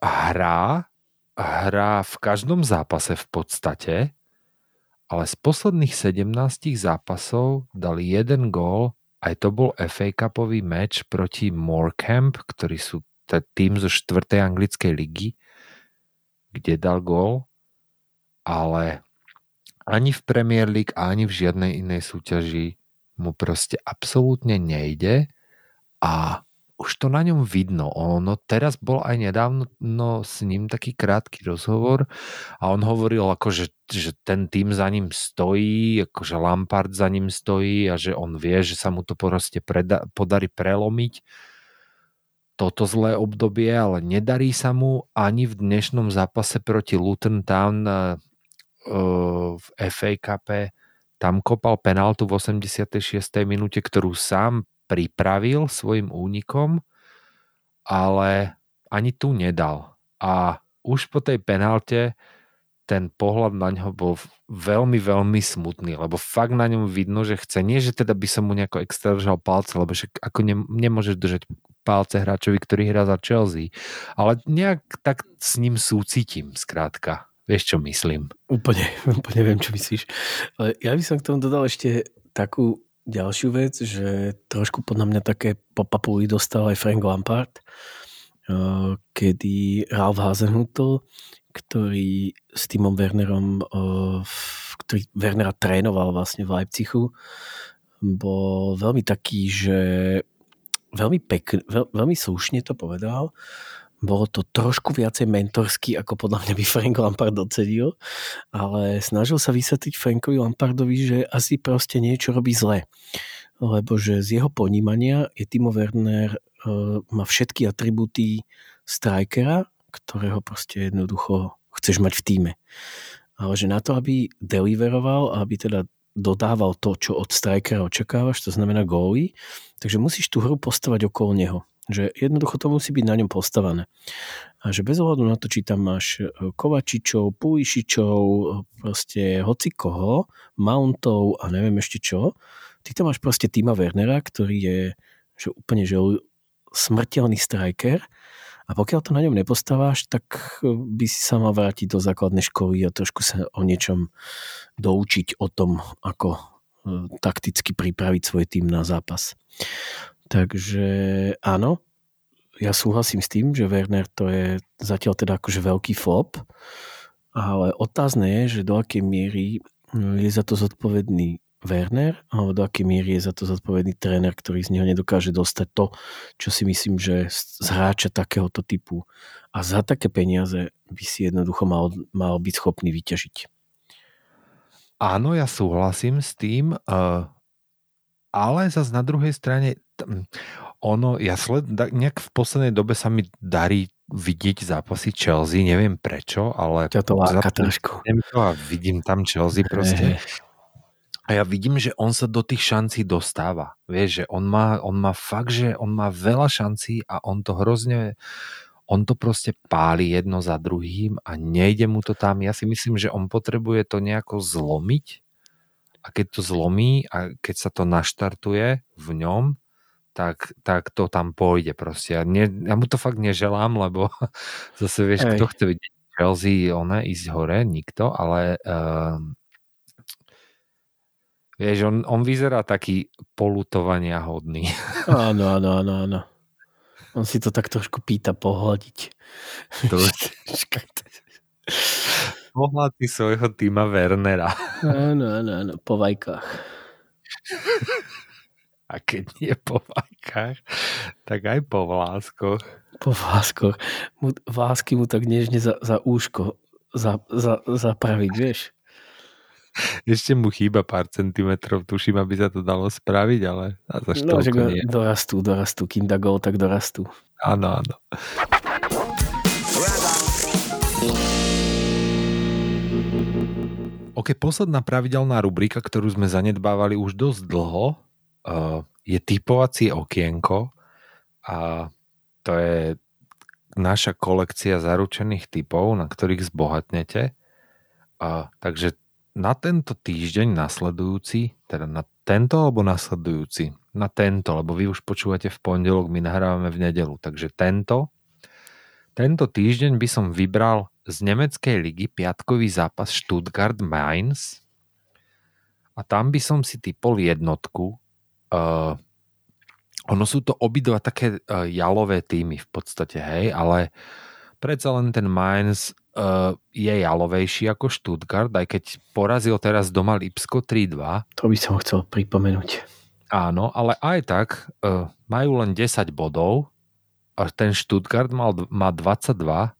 hrá, hrá v každom zápase v podstate, ale z posledných 17 zápasov dali jeden gól, aj to bol FA Cupový meč proti Morecambe, ktorí sú tým zo 4. anglickej ligy, kde dal gól, ale ani v Premier League, ani v žiadnej inej súťaži mu proste absolútne nejde a už to na ňom vidno. Ono teraz bol aj nedávno no, s ním taký krátky rozhovor a on hovoril, ako, že, že ten tým za ním stojí, ako, že Lampard za ním stojí a že on vie, že sa mu to proste preda- podarí prelomiť toto zlé obdobie, ale nedarí sa mu ani v dnešnom zápase proti Luton Town uh, v FA Cupe. Tam kopal penáltu v 86. minúte, ktorú sám pripravil svojim únikom, ale ani tu nedal. A už po tej penálte ten pohľad na ňo bol veľmi, veľmi smutný, lebo fakt na ňom vidno, že chce. Nie, že teda by som mu nejako extra držal palce, lebo však ako ne, nemôžeš držať palce hráčovi, ktorý hrá za Chelsea. Ale nejak tak s ním súcitím, skrátka. Vieš, čo myslím? Úplne, (laughs) úplne viem, čo myslíš. Ale ja by som k tomu dodal ešte takú ďalšiu vec, že trošku podľa mňa také popapuli dostal aj Frank Lampard, eh, kedy Ralf Hasenhutl, ktorý s Timom Wernerom, ktorý Wernera trénoval vlastne v Leipzigu, bol veľmi taký, že veľmi pekný, veľ, veľmi slušne to povedal, bolo to trošku viacej mentorský, ako podľa mňa by Frank Lampard ocenil, ale snažil sa vysvetliť Frankovi Lampardovi, že asi proste niečo robí zle. Lebo že z jeho ponímania je Timo Werner má všetky atribúty strikera, ktorého proste jednoducho chceš mať v týme. Ale že na to, aby deliveroval aby teda dodával to, čo od strikera očakávaš, to znamená góly, takže musíš tú hru postavať okolo neho že jednoducho to musí byť na ňom postavané. A že bez ohľadu na to, či tam máš Kovačičov, Pulišičov, proste hoci koho, Mountov a neviem ešte čo, ty tam máš proste Tima Wernera, ktorý je že úplne že smrteľný striker a pokiaľ to na ňom nepostáváš, tak by si sa mal vrátiť do základnej školy a trošku sa o niečom doučiť o tom, ako takticky pripraviť svoj tým na zápas. Takže áno, ja súhlasím s tým, že Werner to je zatiaľ teda akože veľký flop, ale otázne je, že do akej miery je za to zodpovedný Werner, alebo do akej miery je za to zodpovedný tréner, ktorý z neho nedokáže dostať to, čo si myslím, že z hráča takéhoto typu a za také peniaze by si jednoducho mal, mal byť schopný vyťažiť. Áno, ja súhlasím s tým, uh, ale zase na druhej strane ono, ja sled, nejak v poslednej dobe sa mi darí vidieť zápasy Chelsea, neviem prečo, ale... Ťa to láka trošku. A vidím tam Chelsea (laughs) proste. Hey. A ja vidím, že on sa do tých šancí dostáva. Vieš, že on má, on má fakt, že on má veľa šancí a on to hrozne, on to proste páli jedno za druhým a nejde mu to tam. Ja si myslím, že on potrebuje to nejako zlomiť a keď to zlomí a keď sa to naštartuje v ňom, tak, tak to tam pôjde proste. Ja, ne, ja mu to fakt neželám, lebo (laughs) zase vieš, Hej. kto chce vidieť Chelsea, one, ísť hore, nikto, ale uh, Vieš, on, on vyzerá taký polutovania hodný. (laughs) Áno, áno, áno, áno. On si to tak trošku pýta pohľadiť. To... (laughs) Pohľadí svojho týma Wernera. Áno, áno, áno, po vajkách. A keď nie po vajkách, tak aj po vláskoch. Po vláskoch. Mu, vlásky mu tak nežne za, za úško za, za, zapraviť, vieš. Ešte mu chýba pár centimetrov, tuším, aby sa to dalo spraviť, ale zase no, že nie. dorastú, dorastú, dá gol, tak dorastú. Áno, áno. OK, posledná pravidelná rubrika, ktorú sme zanedbávali už dosť dlho, uh, je typovacie okienko a to je naša kolekcia zaručených typov, na ktorých zbohatnete. Uh, takže na tento týždeň nasledujúci, teda na tento alebo nasledujúci? Na tento, lebo vy už počúvate v pondelok, my nahrávame v nedelu. Takže tento, tento týždeň by som vybral z nemeckej ligy piatkový zápas Stuttgart Mainz a tam by som si typol jednotku. Uh, ono sú to obidva také uh, jalové týmy v podstate, hej, ale predsa len ten Mainz je jalovejší ako Stuttgart, aj keď porazil teraz doma Lipsko 3-2. To by som chcel pripomenúť. Áno, ale aj tak uh, majú len 10 bodov a ten Stuttgart mal, má 22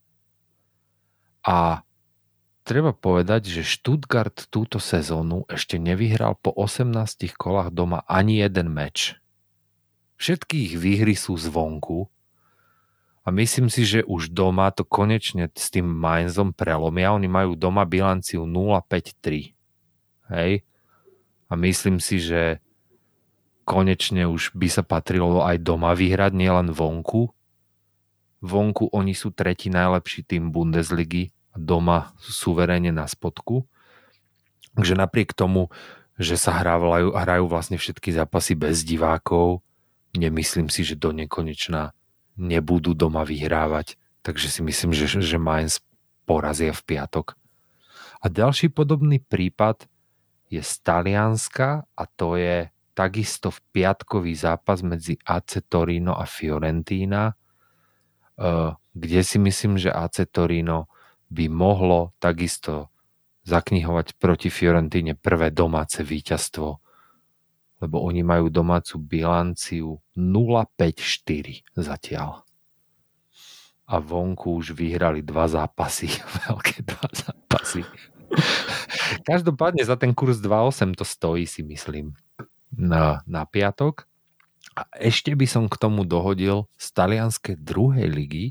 a treba povedať, že Stuttgart túto sezónu ešte nevyhral po 18 kolách doma ani jeden meč. Všetky ich výhry sú zvonku a myslím si, že už doma to konečne s tým Mainzom prelomia. Oni majú doma bilanciu 0-5-3. Hej? A myslím si, že konečne už by sa patrilo aj doma vyhrať, nielen vonku. Vonku oni sú tretí najlepší tým Bundesligy a doma sú suverénne na spodku. Takže napriek tomu, že sa hrajú, hrajú vlastne všetky zápasy bez divákov, nemyslím si, že do nekonečná nebudú doma vyhrávať. Takže si myslím, že, že Mainz porazia v piatok. A ďalší podobný prípad je z Talianska a to je takisto v piatkový zápas medzi AC Torino a Fiorentína, eh, kde si myslím, že AC Torino by mohlo takisto zaknihovať proti Fiorentíne prvé domáce víťazstvo lebo oni majú domácu bilanciu 0-5-4 zatiaľ. A vonku už vyhrali dva zápasy, (laughs) veľké dva zápasy. Každopádne za ten kurz 2-8 to stojí, si myslím, na, na piatok. A ešte by som k tomu dohodil z talianskej druhej ligy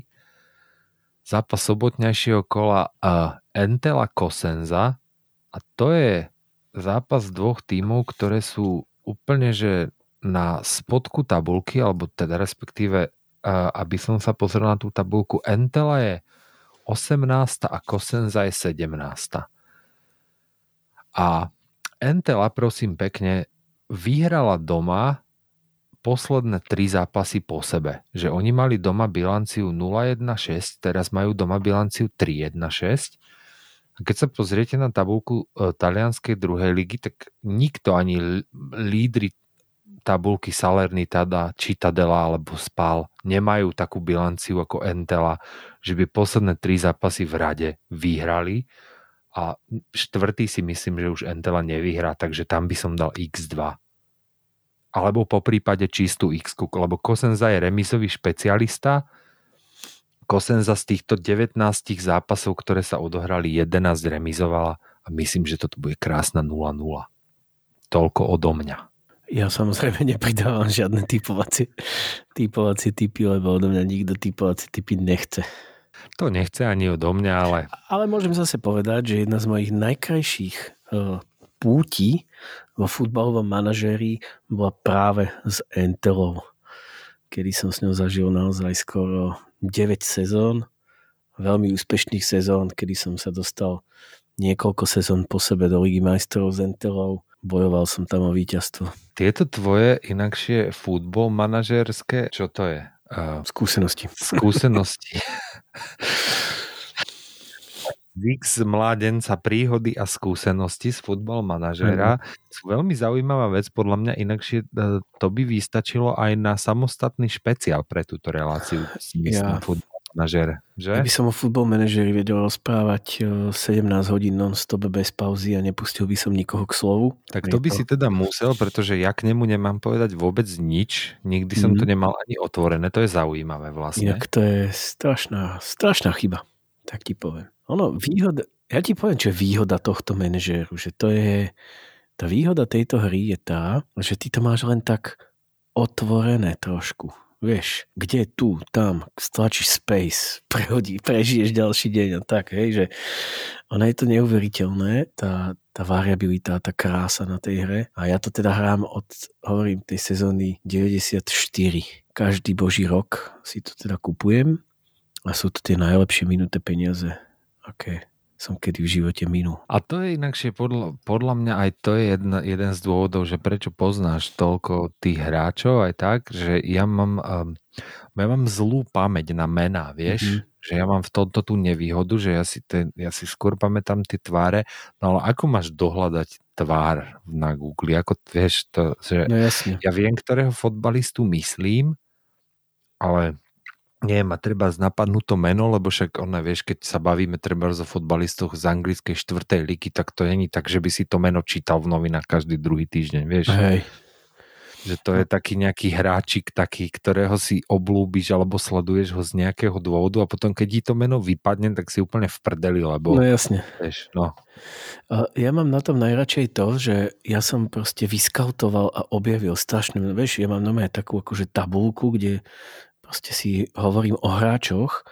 zápas sobotnejšieho kola uh, Entela Cosenza a to je zápas dvoch tímov, ktoré sú úplne, že na spodku tabulky, alebo teda respektíve, aby som sa pozrel na tú tabulku, Entela je 18 a Kosenza je 17. A Entela, prosím pekne, vyhrala doma posledné tri zápasy po sebe. Že oni mali doma bilanciu 0-1-6, teraz majú doma bilanciu 3-1-6 keď sa pozriete na tabulku e, talianskej druhej ligy, tak nikto ani lídry tabulky Salernitana, Citadela alebo Spal nemajú takú bilanciu ako Entela, že by posledné tri zápasy v rade vyhrali a štvrtý si myslím, že už Entela nevyhrá, takže tam by som dal x2. Alebo po prípade čistú x lebo Kosenza je remizový špecialista, Kosenza z týchto 19 zápasov, ktoré sa odohrali, 11 remizovala a myslím, že toto bude krásna 0-0. Toľko odo mňa. Ja samozrejme nepridávam žiadne typovacie, typovacie typy, lebo odo mňa nikto typovacie typy nechce. To nechce ani odo mňa, ale... Ale môžem zase povedať, že jedna z mojich najkrajších uh, púti vo futbalovom manažéri bola práve s Entelou, kedy som s ňou zažil naozaj skoro 9 sezón, veľmi úspešných sezón, kedy som sa dostal niekoľko sezón po sebe do Ligy majstrov s Entelou. Bojoval som tam o víťazstvo. Tieto tvoje inakšie futbol manažerské, čo to je? Uh, skúsenosti. Skúsenosti. (laughs) Vix mládenca, príhody a skúsenosti z futbal manažéra mm. sú veľmi zaujímavá vec. Podľa mňa inakšie e, to by vystačilo aj na samostatný špeciál pre túto reláciu. Ja. Futbal manažér, že? Ja by som o futbal manažéri vedel rozprávať 17 e, hodín non-stop bez pauzy a nepustil by som nikoho k slovu. Tak to by to... si teda musel, pretože ja k nemu nemám povedať vôbec nič. Nikdy som mm. to nemal ani otvorené. To je zaujímavé vlastne. Inak to je strašná, strašná chyba. Tak ti poviem. Ono, výhoda, ja ti poviem, čo je výhoda tohto manažéru, že to je, tá výhoda tejto hry je tá, že ty to máš len tak otvorené trošku. Vieš, kde tu, tam, stlačíš space, (laughs) prehodí, prežiješ ďalší deň a tak, hej, že ona je to neuveriteľné, tá, tá variabilita, tá krása na tej hre a ja to teda hrám od, hovorím, tej sezóny 94. Každý boží rok si to teda kupujem a sú to tie najlepšie minuté peniaze aké som kedy v živote minul. A to je inakšie podľa, podľa mňa aj to je jedna, jeden z dôvodov, že prečo poznáš toľko tých hráčov aj tak, že ja mám, um, ja mám zlú pamäť na mená, vieš? Mm-hmm. Že ja mám v tomto tú nevýhodu, že ja si, ten, ja si skôr pamätám tie tváre, no ale ako máš dohľadať tvár na Google? Ako vieš to, že no jasne. ja viem, ktorého fotbalistu myslím, ale nie ma treba napadnúť to meno, lebo však ona, vieš, keď sa bavíme treba o fotbalistoch z anglickej štvrtej liky, tak to není tak, že by si to meno čítal v novinách každý druhý týždeň, vieš. Hej. Že to je taký nejaký hráčik taký, ktorého si oblúbiš alebo sleduješ ho z nejakého dôvodu a potom keď ti to meno vypadne, tak si úplne v prdeli, lebo... No jasne. Vieš, no. Ja mám na tom najradšej to, že ja som proste vyskautoval a objavil strašne, vieš, ja mám normálne takú akože tabulku, kde proste si hovorím o hráčoch,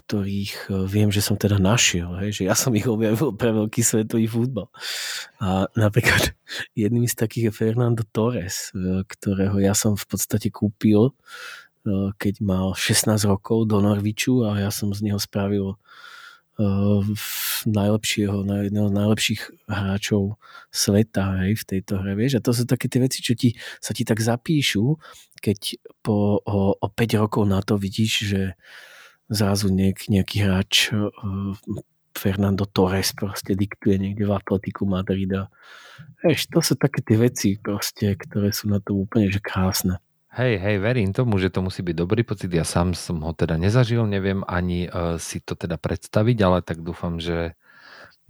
ktorých e, viem, že som teda našiel, hej, že ja som ich objavil pre veľký svetový futbal. A napríklad (laughs) jedným z takých je Fernando Torres, e, ktorého ja som v podstate kúpil, e, keď mal 16 rokov do Norviču a ja som z neho spravil najlepšieho, jedného z najlepších hráčov sveta hej, v tejto hre. Vieš? A to sú také tie veci, čo ti, sa ti tak zapíšu, keď po, o, o 5 rokov na to vidíš, že zrazu nejak, nejaký hráč Fernando Torres proste diktuje niekde v Atletiku Madrida. Vieš, to sú také tie veci proste, ktoré sú na to úplne že krásne. Hej, hej, verím tomu, že to musí byť dobrý pocit. Ja sám som ho teda nezažil, neviem ani uh, si to teda predstaviť, ale tak dúfam, že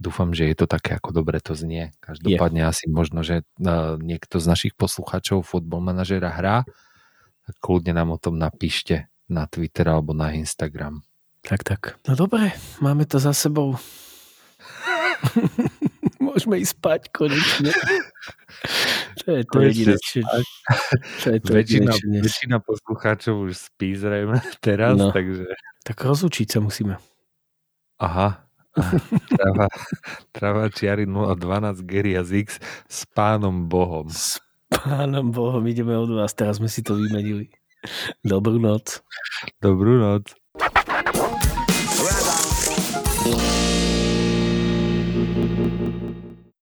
dúfam, že je to také, ako dobre to znie. Každopádne je. asi možno, že uh, niekto z našich poslucháčov futbol manažera hrá, tak kľudne nám o tom napíšte na Twitter alebo na Instagram. Tak, tak. No dobre, máme to za sebou. (laughs) Môžeme ísť spať konečne. To je to jediné, čo, čo je to väčšina, väčšina poslucháčov už spí zrejme teraz, no. takže... Tak rozlučiť sa musíme. Aha. Trava, trava čiary 012 Geria X s pánom Bohom. S pánom Bohom ideme od vás, teraz sme si to vymenili. Dobrú noc. Dobrú noc. Radar.